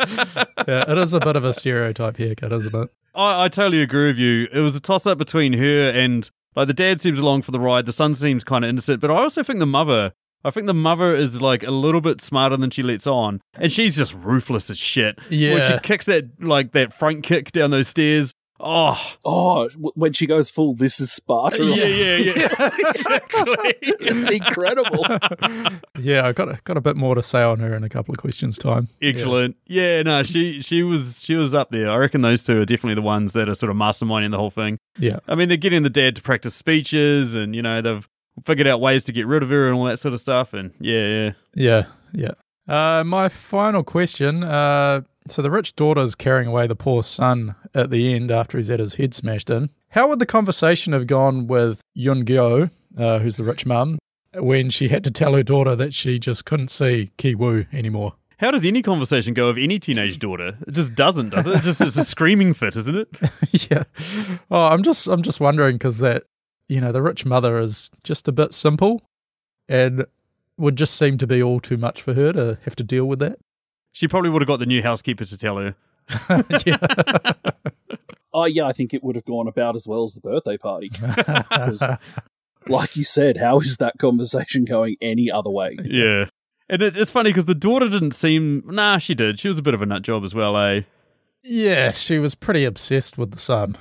yeah. It is a bit of a stereotype haircut, isn't it? I, I totally agree with you. It was a toss up between her and like the dad seems along for the ride. The son seems kind of innocent, but I also think the mother. I think the mother is like a little bit smarter than she lets on, and she's just ruthless as shit. when she kicks that like that front kick down those stairs. Oh, Oh, when she goes full, this is Sparta. yeah, yeah, yeah, exactly. it's incredible. Yeah, I got a, got a bit more to say on her in a couple of questions time. Excellent. Yeah. no, she she was she was up there. I reckon those two are definitely the ones that are sort of masterminding the whole thing. Yeah, I mean, they're getting the dad to practice speeches, and you know they've figured out ways to get rid of her and all that sort of stuff. And yeah, yeah. yeah, yeah. Uh, my final question. Uh, so the rich daughter's carrying away the poor son at the end after he's had his head smashed in. How would the conversation have gone with Yun Gyo, uh, who's the rich mum, when she had to tell her daughter that she just couldn't see Ki Woo anymore? How does any conversation go of any teenage daughter? It just doesn't, does it? It just it's a screaming fit, isn't it? yeah. Oh, I'm just I'm just wondering because that you know the rich mother is just a bit simple, and would just seem to be all too much for her to have to deal with that. She probably would have got the new housekeeper to tell her. yeah. Oh, yeah, I think it would have gone about as well as the birthday party. like you said, how is that conversation going any other way? Yeah. And it's, it's funny because the daughter didn't seem. Nah, she did. She was a bit of a nut job as well, eh? yeah, she was pretty obsessed with the son.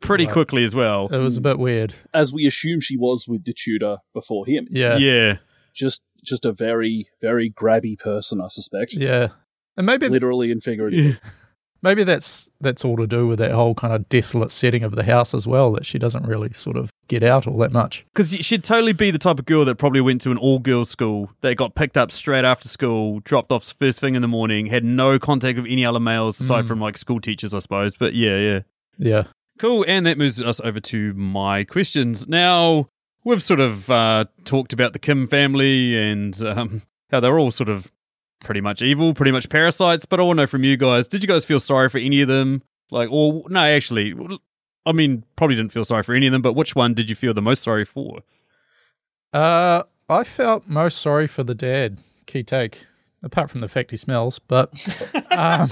Pretty Right. quickly as well. It was a bit weird. As we assume she was with the tutor before him. Yeah. yeah. Just just a very, very grabby person, I suspect. Yeah. And maybe Literally and figuratively. maybe that's that's all to do with that whole kind of desolate setting of the house as well that she doesn't really sort of get out all that much. Because she'd totally be the type of girl that probably went to an all girls school that got picked up straight after school, dropped off first thing in the morning, had no contact with any other males aside Mm. from like school teachers, I suppose. But yeah, yeah. Yeah. Cool. And that moves us over to my questions. Now, we've sort of uh, talked about the Kim family and um, how they're all sort of pretty much evil, pretty much parasites. But I want to know from you guys: Did you guys feel sorry for any of them? Like, or no, actually, I mean, probably didn't feel sorry for any of them. But which one did you feel the most sorry for? Uh, I felt most sorry for the dad. Ki-taek, apart from the fact he smells, but um,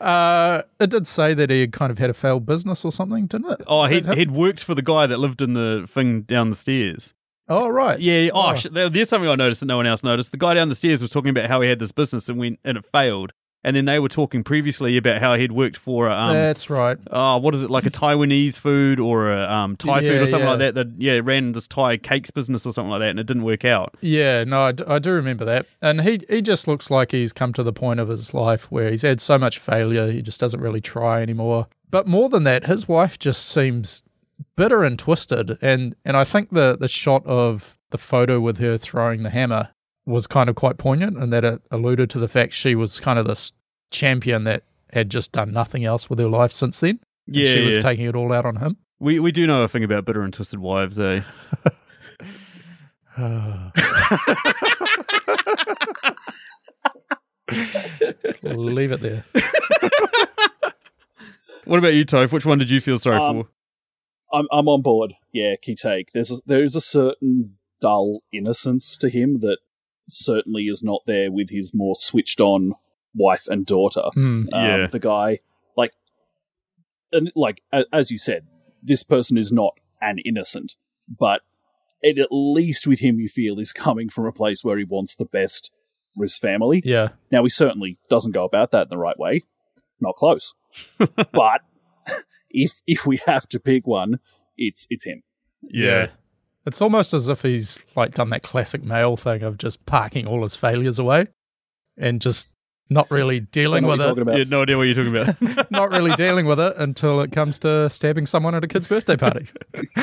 uh, it did say that he had kind of had a failed business or something, didn't it? Oh, he he'd worked for the guy that lived in the thing down the stairs. Oh, right. Yeah. Oh, Oh. sh- there's something I noticed that no one else noticed. The guy down the stairs was talking about how he had this business and went and it failed. And then they were talking previously about how he'd worked for um, That's right. oh, what is it like a Taiwanese food or a um, Thai Yeah, food or something yeah. like that? That yeah ran this Thai cakes business or something like that, and it didn't work out. Yeah, no, I, d- I do remember that. And he, he just looks like he's come to the point of his life where he's had so much failure, he just doesn't really try anymore. But more than that, his wife just seems bitter and twisted. And, and I think the, the shot of the photo with her throwing the hammer was kind of quite poignant and that it alluded to the fact she was kind of this champion that had just done nothing else with her life since then. And Yeah, she was taking it all out on him. we we do know a thing about bitter and twisted wives, eh? Leave it there. What about you, Toph? Which one did you feel sorry Um, for? I'm I'm on board. Yeah, Ki-taek. There's a, there's a certain dull innocence to him that certainly is not there with his more switched on wife and daughter. Um, Yeah. the guy, like, and like a- as you said, this person is not an innocent, but it, at least with him, you feel is coming from a place where he wants the best for his family. Yeah. Now he certainly doesn't go about that in the right way. Not close. but if if we have to pick one, it's it's him. Yeah. It's almost as if he's like done that classic male thing of just parking all his failures away and just not really dealing with what you're it. talking about. Yeah, no idea what you're talking about. Not really dealing with it until it comes to stabbing someone at a kid's birthday party.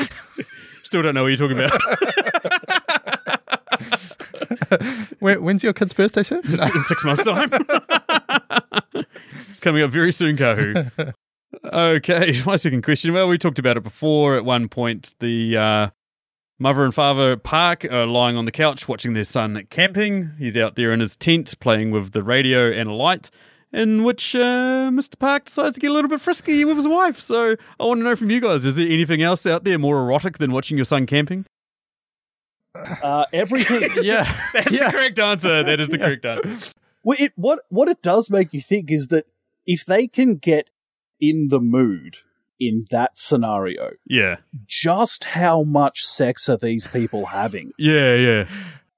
Still don't know what you're talking about. when, when's your kid's birthday, sir? in six months' time. it's coming up very soon, Kahu. Okay, my second question. Well, we talked about it before. At one point, the uh, mother and father Park are lying on the couch watching their son camping. He's out there in his tent playing with the radio and a light. In which uh, Mr. Park decides to get a little bit frisky with his wife. So I want to know from you guys: is there anything else out there more erotic than watching your son camping? Uh, everything. yeah. That's Yeah. the correct answer. That is the correct answer. Well, it, what what it does make you think is that if they can get in the mood in that scenario, Yeah, just how much sex are these people having? yeah, yeah.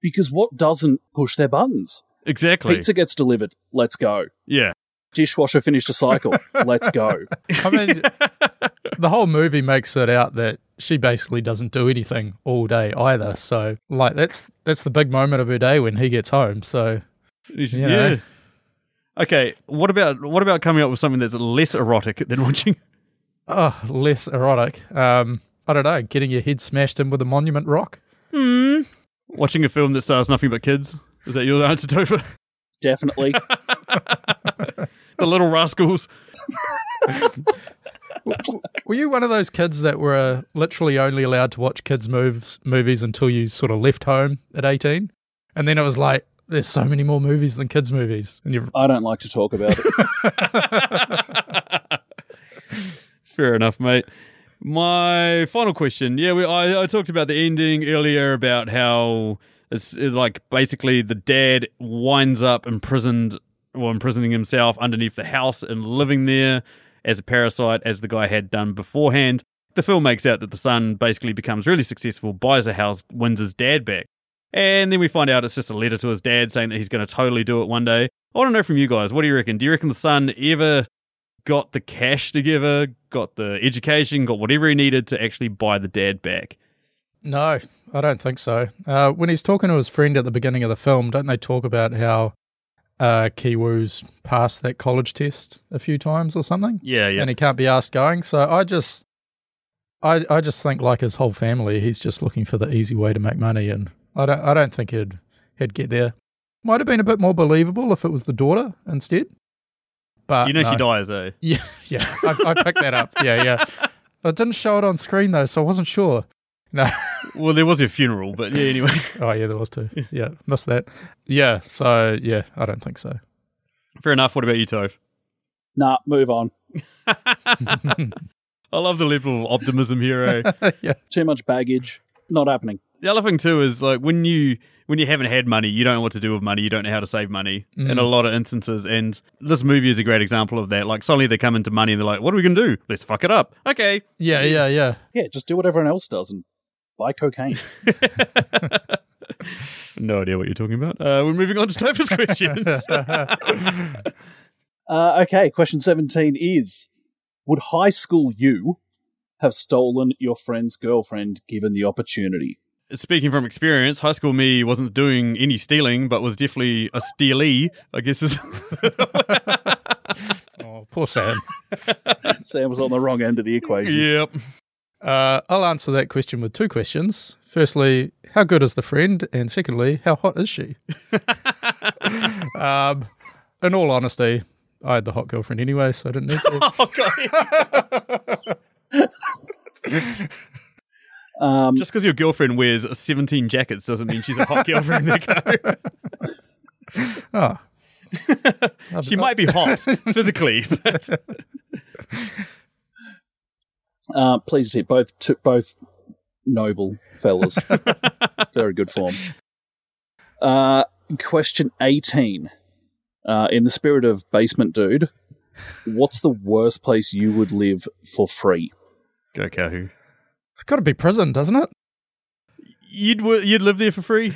Because what doesn't push their buttons? Exactly. Pizza gets delivered. Let's go. Yeah. Dishwasher finished a cycle. Let's go. I mean, the whole movie makes it out that she basically doesn't do anything all day either. So, like, that's that's the big moment of her day when he gets home. So, Yeah. know. Okay. What about what about coming up with something that's less erotic than watching? Oh, less erotic. Um, I don't know, getting your head smashed in with a monument rock. Watching a film that stars nothing but kids. Is that your answer, Topher? Definitely. The Little Rascals. Were you one of those kids that were uh, literally only allowed to watch kids' moves movies until you sort of left home at eighteen, and then it was like, there's so many more movies than kids' movies, and you I don't like to talk about it. Fair enough, mate. My final question. Yeah, we, I, I talked about the ending earlier about how it's like basically the dad winds up imprisoned or imprisoning himself underneath the house and living there as a parasite, as the guy had done beforehand. The film makes out that the son basically becomes really successful, buys a house, wins his dad back. And then we find out it's just a letter to his dad saying that he's going to totally do it one day. I want to know from you guys, what do you reckon? Do you reckon the son ever got the cash together, got the education, got whatever he needed to actually buy the dad back? No, I don't think so. Uh, when he's talking to his friend at the beginning of the film, don't they talk about how uh, Kiwoo's passed that college test a few times or something, Yeah, yeah. and he can't be asked going? So I just, I, I just think like his whole family, he's just looking for the easy way to make money, and I don't, I don't think he'd, he'd get there. Might have been a bit more believable if it was the daughter instead. But you know no. she dies, eh? Yeah, yeah, I, I picked that up. Yeah, yeah. I didn't show it on screen though, so I wasn't sure. No. Well, there was a funeral, but yeah, anyway. Oh yeah, there was too. Yeah, missed that. Yeah, so yeah, I don't think so. Fair enough. What about you, Toph? Nah, move on. I love the level of optimism here. Eh? yeah. Too much baggage. Not happening. the other thing too is like when you when you haven't had money, you don't know what to do with money. You don't know how to save money in a lot of instances. And this movie is a great example of that. Like suddenly they come into money and they're like, "What are we gonna do? Let's fuck it up." Okay. Yeah, yeah, yeah. Yeah, just do what everyone else does and buy cocaine. No idea what you're talking about. Uh, we're moving on to Topher's questions. Uh, okay, question 17 is Would high school you have stolen your friend's girlfriend given the opportunity? Speaking from experience, high school me wasn't doing any stealing, but was definitely a stealee. I guess is Oh, poor Sam. Sam was on the wrong end of the equation. yep. Uh, I'll answer that question with two questions. Firstly, how good is the friend? And secondly, how hot is she? um, in all honesty, I had the hot girlfriend anyway, so I didn't need to. Um, Just because your girlfriend wears 17 jackets doesn't mean she's a hot girlfriend. Nico. oh. she might be hot physically, but uh, pleased to hear both, t- both noble fellas. Very good form. Uh, question 18. Uh, in the spirit of Basement Dude, what's the worst place you would live for free? go Kahu. It's got to be prison, doesn't it? You'd you'd live there for free.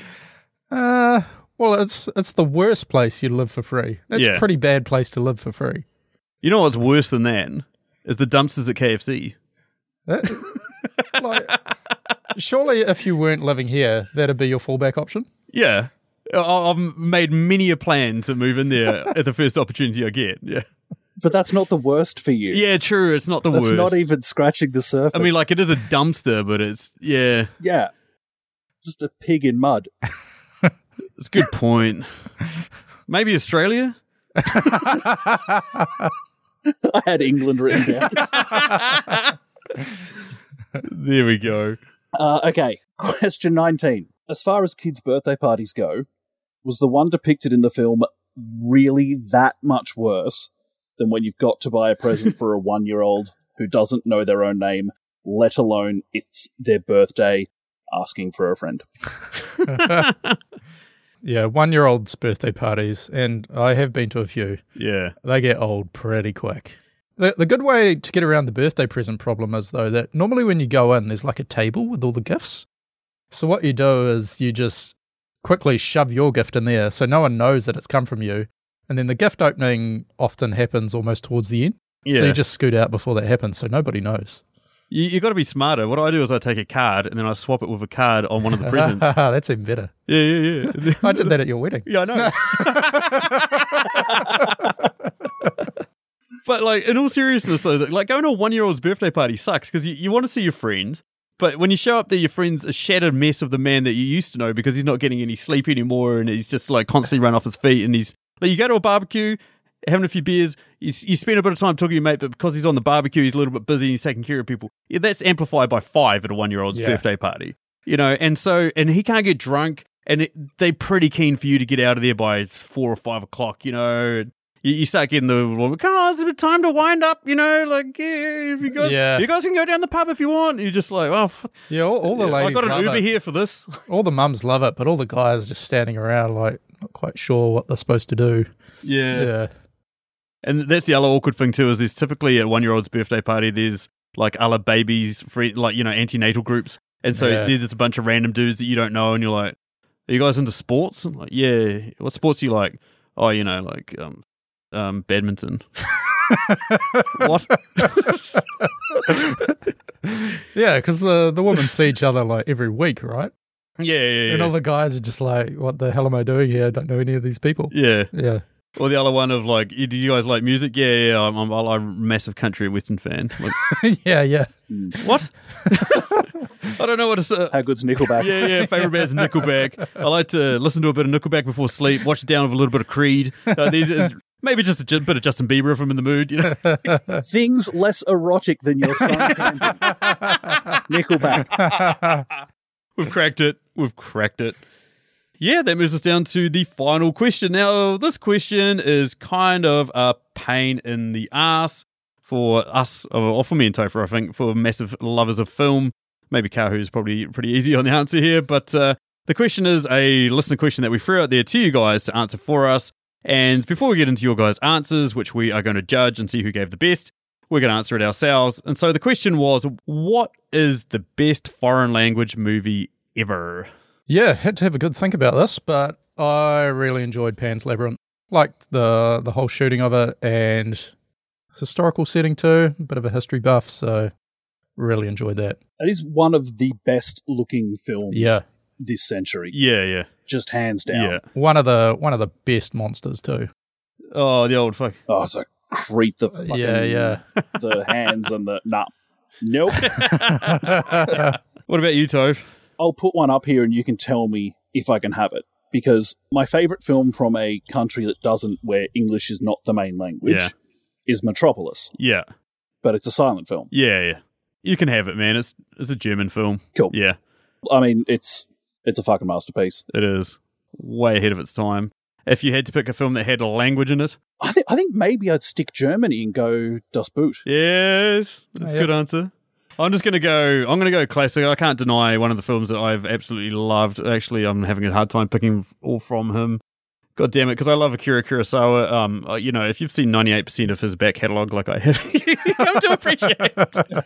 Uh, well, it's it's the worst place you'd live for free. That's Yeah. a pretty bad place to live for free. You know what's worse than that is the dumpsters at KFC. That- like, surely, if you weren't living here, that'd be your fallback option. Yeah, I've made many a plan to move in there at the first opportunity I get. Yeah, But that's not the worst for you. yeah, true. It's not the That's worst. It's not even scratching the surface. I mean, like it is a dumpster, but it's yeah. yeah, just a pig in mud. It's a good point. Maybe Australia. I had England written down. There we go. uh, okay, question 19. As far as kids' birthday parties go, was the one depicted in the film really that much worse than when you've got to buy a present for a one year old who doesn't know their own name, let alone it's their birthday, asking for a friend? Yeah, one year old's birthday parties, and I have been to a few. Yeah. They get old pretty quick. The, the good way to get around the birthday present problem is, though, that normally when you go in, there's like a table with all the gifts. So what you do is you just quickly shove your gift in there so no one knows that it's come from you. And then the gift opening often happens almost towards the end. Yeah. So you just scoot out before that happens so nobody knows. You, you got to be smarter. What I do is I take a card and then I swap it with a card on one of the presents. That's even better. yeah, yeah, yeah. I did that at your wedding. Yeah, I know. but like, in all seriousness, though, like going to a one-year-old's birthday party sucks because you, you want to see your friend, but when you show up there, your friend's a shattered mess of the man that you used to know because he's not getting any sleep anymore and he's just like constantly run off his feet. And he's like, you go to a barbecue. Having a few beers, you, you spend a bit of time talking to your mate, but because he's on the barbecue, he's a little bit busy. He's taking care of people. Yeah, that's amplified by five at a one-year-old's Yeah. birthday party. You know, and so and he can't get drunk, and it, they're pretty keen for you to get out of there by four or five o'clock. You know, you, you start getting the woman, come on, it's a bit time to wind up. You know, like yeah, if you guys, Yeah. you guys can go down the pub if you want. You're just like, oh, f- Yeah, all, all the ladies. I got an Uber it. here for this. All the mums love it, but all the guys are just standing around like not quite sure what they're supposed to do. Yeah. Yeah. And that's the other awkward thing too is there's typically at one year old's birthday party there's like other babies free like you know antenatal groups and so Yeah. there's a bunch of random dudes that you don't know and you're like are you guys into sports I'm like yeah what sports do you like oh you know like um um badminton what Yeah, because the, the women see each other like every week, right? Yeah yeah And all the guys are just like, what the hell am I doing here? I don't know any of these people. yeah. Yeah. or the other one of like do you guys like music yeah yeah I'm, I'm, I'm a massive country and western fan like, yeah, yeah. what I don't know what to say How good's Nickelback? Yeah, yeah. Favorite band's Nickelback. I like to listen to a bit of Nickelback before sleep. Watch it down with a little bit of Creed. Uh, these are, Maybe just a j- bit of Justin Bieber if I'm in the mood, you know. Things less erotic than your son. Nickelback. We've cracked it. We've cracked it. Yeah, that moves us down to the final question. Now, this question is kind of a pain in the ass for us, or for me and Topher, I think, for massive lovers of film. Maybe Kahu's probably pretty easy on the answer here, but uh, the question is a listener question that we threw out there to you guys to answer for us. And before we get into your guys' answers, which we are going to judge and see who gave the best, we're going to answer it ourselves. And so the question was, what is the best foreign language movie ever? Yeah, had to have a good think about this, but I really enjoyed Pan's Labyrinth. Liked the the whole shooting of it and historical setting too. Bit of a history buff, so really enjoyed that. It is one of the best looking films Yeah. this century. Yeah, yeah, Just hands down. yeah. One of the one of the best monsters too. Oh, the old fuck. Oh, it's a creep the uh, fucking Yeah, yeah. the hands and the nah. Nope. What about you, Toph? I'll put one up here and you can tell me if I can have it. Because my favorite film from a country that doesn't where English is not the main language Yeah. is Metropolis. Yeah, But it's a silent film. yeah, yeah. You can have it, man. It's it's a German film. Cool. Yeah, I mean, it's it's a fucking masterpiece. it is way ahead of its time. If you had to pick a film that had a language in it, I think I think maybe I'd stick Germany and go Das Boot. yes, that's a Oh, good answer. I'm just gonna go. I'm gonna go classic. I can't deny one of the films that I've absolutely loved. Actually, I'm having a hard time picking all from him. God damn it, because I love Akira Kurosawa. Um, uh, you know, if you've seen 98% of his back catalogue, like I have, you come to appreciate it.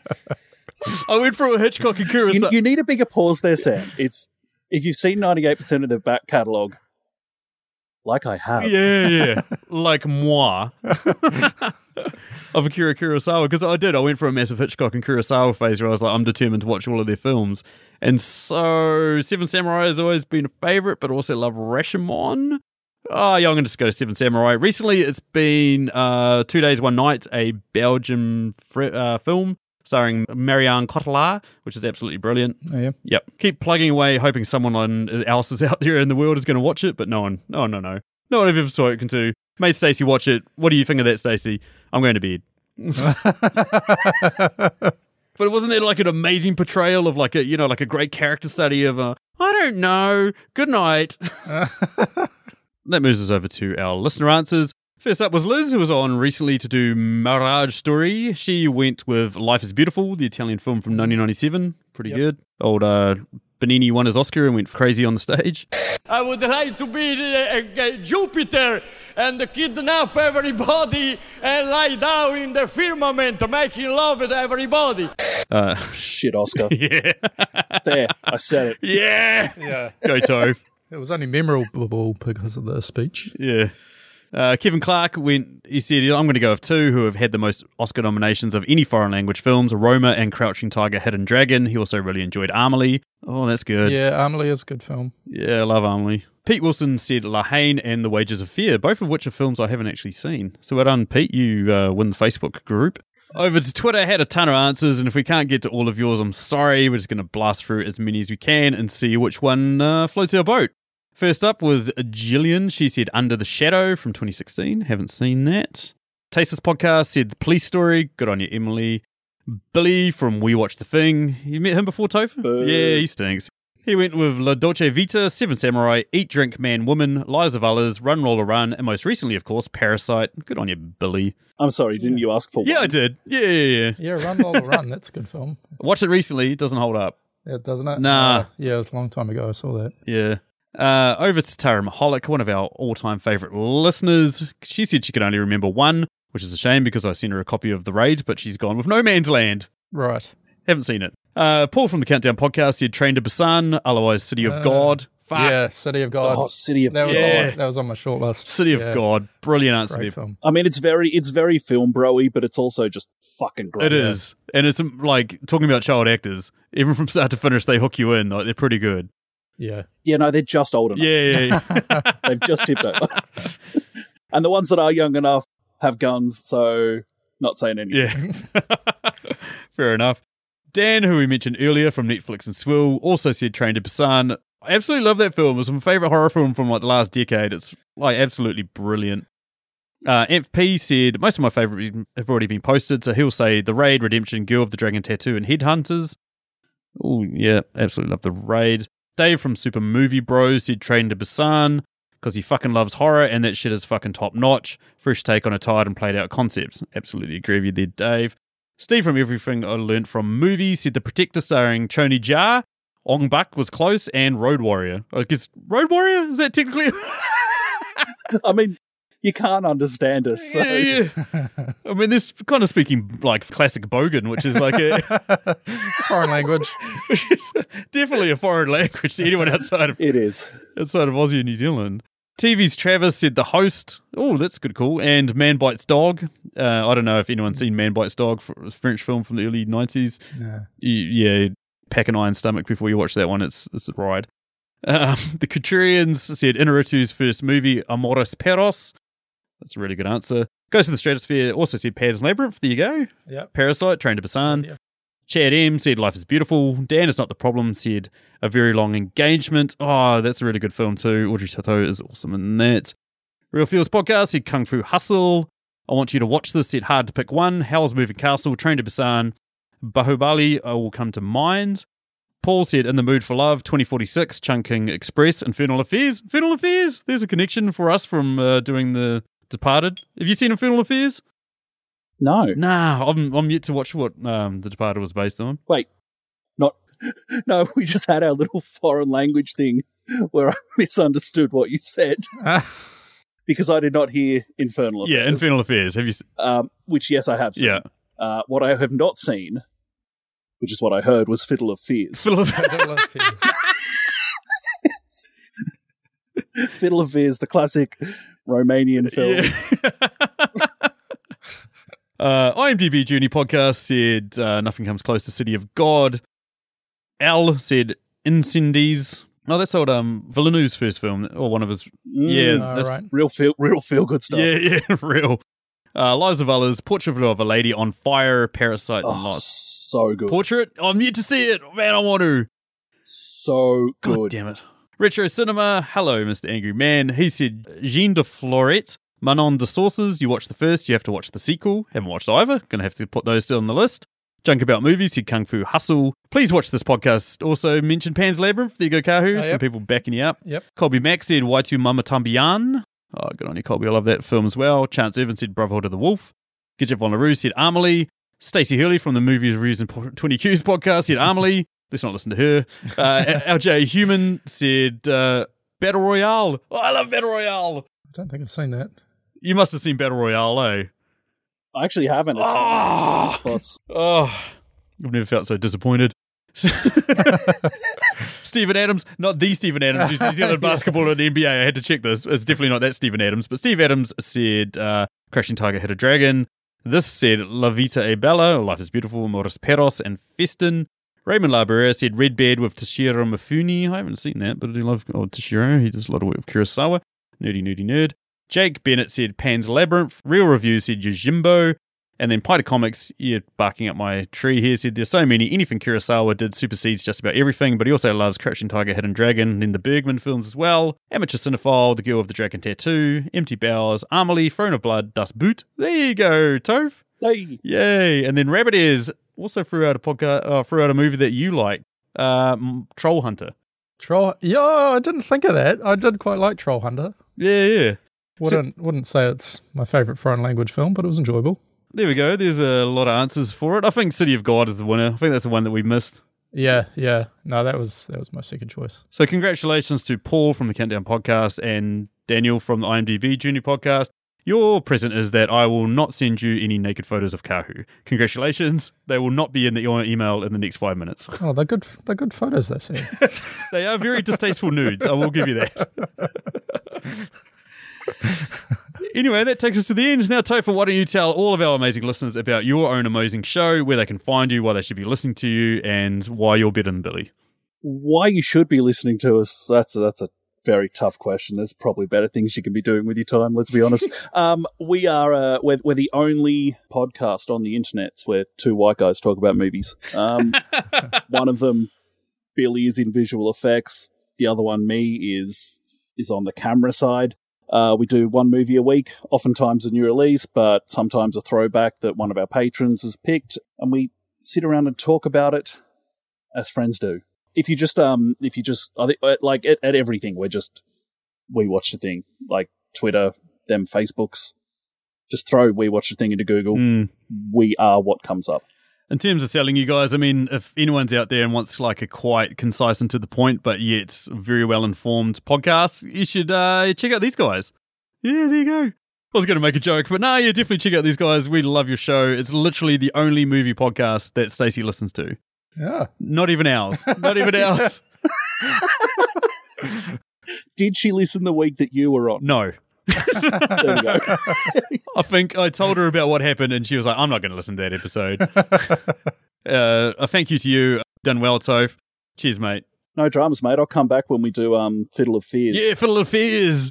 I went through a Hitchcock and Kurosawa. You, you need a bigger pause there, Sam. It's if you've seen ninety eight percent of the back catalogue, like I have. Yeah, yeah. like moi. of Akira Kurosawa. Because I did. I went for a massive Hitchcock and Kurosawa phase where I was like, I'm determined to watch all of their films. And so Seven Samurai has always been a favorite, but also love Rashomon. Oh, yeah, I'm going to just go Seven Samurai. Recently, it's been uh, Two Days, One Night, a Belgian fr- uh, film starring Marion Cotillard, which is absolutely brilliant. Oh, yeah. Yep. Keep plugging away, hoping someone else is out there in the world is going to watch it, but no one, no, no, no. No one I've ever spoken to. Made Stacey watch it. What do you think of that, Stacey? I'm going to bed. But wasn't it like an amazing portrayal of like a, you know, like a great character study of a, I don't know, good night. that moves us over to our listener answers. First up was Liz, who was on recently to do Marriage Story. She went with Life is Beautiful, the Italian film from 1997. Pretty good. Old uh, Benigni won his Oscar and went crazy on the stage. I would like to be uh, uh, Jupiter and kidnap everybody and lie down in the firmament making love with everybody. Uh, Shit, Oscar. yeah. there, I said it. yeah. Yeah. Go Toph. It was only memorable because of the speech. Yeah. Uh, Kevin Clark went. He said, "I'm going to go with two who have had the most Oscar nominations of any foreign language films: Roma and Crouching Tiger, Hidden Dragon." He also really enjoyed Amelie. Oh, that's good. Yeah, Amelie is a good film. Yeah, I love Amelie. Pete Wilson said La Haine and The Wages of Fear, both of which are films I haven't actually seen. So well done, Pete. You uh, win the Facebook group. Over to Twitter, I had a ton of answers, and if we can't get to all of yours, I'm sorry. We're just going to blast through as many as we can and see which one uh, floats our boat. First up was Jillian. She said Under the Shadow from 2016. Haven't seen that. Tasteless Podcast said The Police Story. Good on you, Emily. Billy from We Watch the Thing. You met him before, Topher? Boo. Yeah, he stinks. He went with La Dolce Vita, Seven Samurai, Eat, Drink, Man, Woman, Lives of Others, Run, Roller, Run, and most recently, of course, Parasite. Good on you, Billy. I'm sorry, didn't you ask for Yeah. I did. Yeah, yeah, yeah. Yeah, Run Lola Run. That's a good film. Watched it recently. It doesn't hold up. Yeah, doesn't it? Nah. Uh, yeah, it was a long time ago. I saw that. Yeah. Uh, over to Tara Mahalik, one of our all-time favorite listeners. She said she could only remember one, which is a shame because I sent her a copy of The Raid, but she's gone with No Man's Land. Right. Haven't seen it. Uh, Paul from the Countdown podcast said Train to Busan, otherwise City of Uh, God. Fuck. Yeah, City of God. Oh, City of that was Yeah. on my, that was on my short list. City of Yeah, God. Brilliant answer Great there. film. I mean, it's very, it's very film broy, but it's also just fucking great. It is. And it's like talking about child actors, even from start to finish, they hook you in. Like, they're pretty good. Yeah. Yeah, no, they're just old enough. Yeah, yeah, yeah. They've just tipped over. and the ones that are young enough have guns, so not saying anything. Yeah. Fair enough. Dan, who we mentioned earlier from Netflix and Swill, also said Train to Busan. I absolutely love that film. It was my favorite horror film from like the last decade. It's like absolutely brilliant. Uh, FP said, Most of my favourites have already been posted, so he'll say The Raid, Redemption, Girl of the Dragon Tattoo, and Headhunters. Oh, yeah, absolutely love The Raid. Dave from Super Movie Bros said Train to Busan because he fucking loves horror and that shit is fucking top notch. Fresh take on a tired and played out concept. Absolutely agree with you there, Dave. Steve from Everything I Learned from Movies said The Protector starring Tony Jaa, Ong Bak was close, and Road Warrior. I guess Road Warrior? Is that technically? I mean, you can't understand us. So. yeah, yeah. I mean, this kind of speaking like classic Bogan, which is like a Foreign language. which is definitely a foreign language to anyone outside of It is. outside of Aussie and New Zealand. TV's Travis said the host. Oh, that's good, call. And Man Bites Dog. Uh, I don't know if anyone's seen Man Bites Dog, f- a French film from the early nineties. Yeah. Yeah, pack an iron stomach before you watch that one. It's it's a ride. Um, the Couturians said Iñárritu's first movie, Amores Perros. That's a really good answer. Goes to the Stratosphere. Also said Pan's Labyrinth. There you go. Yeah. Parasite, Train to Busan. Yeah. Chad M said Life is Beautiful. Dan is not the problem. Said A Very Long Engagement. Oh, that's a really good film too. Audrey Tautou is awesome in that. Real Feels Podcast said Kung Fu Hustle. I want you to watch this. Said Hard to Pick One. Howl's Moving Castle. Train to Busan. Bahubali uh, will come to mind. Paul said In the Mood for Love. 2046. Chungking Express. Infernal Affairs. Infernal Affairs. There's a connection for us from uh, doing The Departed. Have you seen Infernal Affairs? No. Nah, I'm I'm yet to watch what um, The Departed was based on. Wait. Not. No, we just had our little foreign language thing where I misunderstood what you said Ah, because I did not hear Infernal Yeah, Affairs, Infernal Affairs. Have you? s- um, which, yes, I have seen. Yeah, Uh, what I have not seen, which is what I heard, was Fiddle of Fears. Fiddle of- I don't fears. Fiddle of Fears, the classic Romanian film. Yeah. uh, IMDb Journey podcast said uh, nothing comes close to City of God. Al said Incendies. Oh, that's old um Villeneuve's first film, or one of his. Yeah, Mm, All that's right. real feel, real feel good stuff. yeah, yeah, real. Uh, Liza Vala's Portrait of a Lady on Fire, Parasite, and Oh, Lost. so good, Portrait. Oh, I'm yet to see it. Man, I want to. so God good. damn it. Retro Cinema. Hello, Mr. Angry Man. He said Jean de Florette, Manon des Sources. You watch the first, you have to watch the sequel. Haven't watched either. Gonna have to put those still on the list. Junk About Movies, said Kung Fu Hustle. Please watch this podcast. Also mentioned Pan's Labyrinth. There you go, Kahu. Oh, Some yep. people backing you up. Yep. Colby Mack said Y Tu Mamá También. Oh, good on you, Colby. I love that film as well. Chance Irvin said Brotherhood of the Wolf. Gidget Von LaRue said Amelie. Stacey Hurley from the Movies, Reviews and 20 Qs podcast said Amelie. Let's not listen to her. Uh, LJ Human said uh, Battle Royale. Oh, I love Battle Royale. I don't think I've seen that. You must have seen Battle Royale, eh? I actually haven't. It's Oh. spots. Oh, I've never felt so disappointed. Stephen Adams, not the Steven Adams, who's New Zealand basketball and NBA. I had to check this. It's definitely not that Steven Adams. But Steve Adams said uh, Crashing Tiger hit a dragon. This said La Vita e Bella, Life is Beautiful, Morris Peros, and Festen. Raymond Labarera said Red Beard with Toshiro Mifune. I haven't seen that, but I do love oh, Toshiro. He does a lot of work with Kurosawa. Nerdy, nerdy, nerd. Jake Bennett said Pan's Labyrinth. Real Review said Yojimbo. And then Pita Comics, you're barking up my tree here, said there's so many. Anything Kurosawa did supersedes just about everything, but he also loves Crouching Tiger, Hidden Dragon, and then the Bergman films as well. Amateur Cinephile, The Girl of the Dragon Tattoo, Empty Bowers, Amelie, Throne of Blood, Das Boot. There you go, Toph. Hey, Yay. And then Rabbit Ears also threw out a podcast, uh, threw out a movie that you like, uh, Troll Hunter. Troll. Yeah, I didn't think of that. I did quite like Troll Hunter. Yeah, yeah. Wouldn't wouldn't say it's my favorite foreign language film, but it was enjoyable. There we go. There's a lot of answers for it. I think City of God is the winner. I think that's the one that we missed. Yeah, yeah. No, that was that was my second choice. So congratulations to Paul from the Countdown Podcast and Daniel from the IMDb Junior Podcast. Your present is that I will not send you any naked photos of Kahu. Congratulations. They will not be in the, your email in the next five minutes. Oh, they're good. They're good photos. They see. They are very distasteful nudes. I will give you that. anyway, that takes us to the end. Now, Topher, why don't you tell all of our amazing listeners about your own amazing show, where they can find you, why they should be listening to you, and why you're better than Billy? why you should be listening to us? That's a, that's a very tough question. There's probably better things you can be doing with your time. Let's be honest. um, we are uh, we're, we're the only podcast on the internet where two white guys talk about movies. Um, one of them, Billy, is in visual effects. The other one, me, is is on the camera side. Uh, we do one movie a week, oftentimes a new release, but sometimes a throwback that one of our patrons has picked, and we sit around and talk about it as friends do. If you just, um, if you just, I think, uh, like at, at everything, we're just, we watch the thing, like Twitter, them Facebooks. Just throw we watch the thing into Google. Mm. We are what comes up. In terms of selling you guys, I mean, if anyone's out there and wants like a quite concise and to the point, but yet very well informed podcast, you should uh, check out these guys. Yeah, there you go. I was going to make a joke, but no, yeah, definitely check out these guys. We love your show. It's literally the only movie podcast that Stacey listens to. Yeah. Not even ours. Not even ours. Did she listen the week that you were on? No. There we go. I think I told her about what happened, and she was like, "I'm not going to listen to that episode." uh, a thank you to you, done well, Toph. Cheers, mate. no dramas, mate. I'll come back when we do um Fiddle of Fears. Yeah, Fiddle of Fears.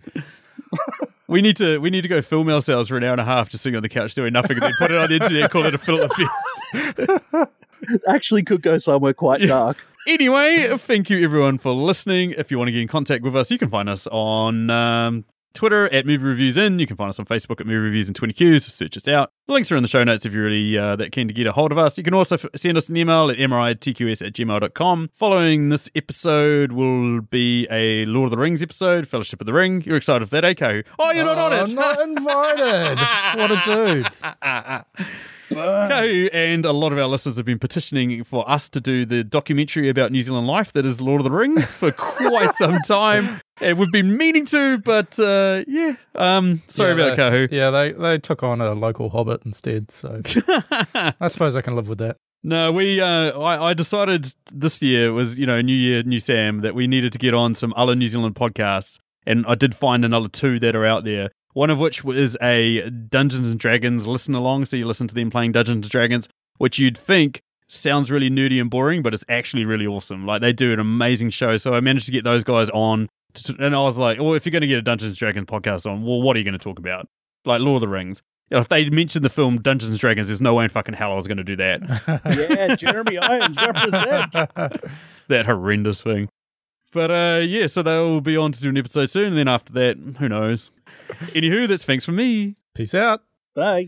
we need to we need to go film ourselves for an hour and a half just sitting on the couch doing nothing, and then put it on the internet, call it a Fiddle of Fears. Actually, could go somewhere quite dark. Anyway, thank you everyone for listening. If you want to get in contact with us, you can find us on um, Twitter at Movie Reviews In. You can find us on Facebook at Movie Reviews in 20Qs. Just search us out. The links are in the show notes if you're really uh, that keen to get a hold of us. You can also f- send us an email at mritqs at gmail.com. Following this episode will be a Lord of the Rings episode, Fellowship of the Ring. You're excited for that, eh, Kahu? Oh, you're not on it. not invited. what a dude. Kahu and a lot of our listeners have been petitioning for us to do the documentary about New Zealand life that is Lord of the Rings for quite some time. And we've been meaning to, but uh, yeah. Um, sorry yeah, about they, Kahu. Yeah, they, they took on a local hobbit instead, so I suppose I can live with that. No, we. Uh, I, I decided this year was you know New Year, New Sam that we needed to get on some other New Zealand podcasts, and I did find another two that are out there. One of which is a Dungeons and Dragons listen along, so you listen to them playing Dungeons and Dragons, which you'd think sounds really nerdy and boring, but it's actually really awesome. Like they do an amazing show. So I managed to get those guys on, to, and I was like, well, if you're going to get a Dungeons and Dragons podcast on, well, what are you going to talk about? Like Lord of the Rings. You know, if they mentioned the film Dungeons and Dragons, there's no way in fucking hell I was going to do that. yeah, Jeremy Irons represent. that horrendous thing. But uh, yeah, so they'll be on to do an episode soon, and then after that, who knows? Anywho, that's thanks from me. Peace out. Bye.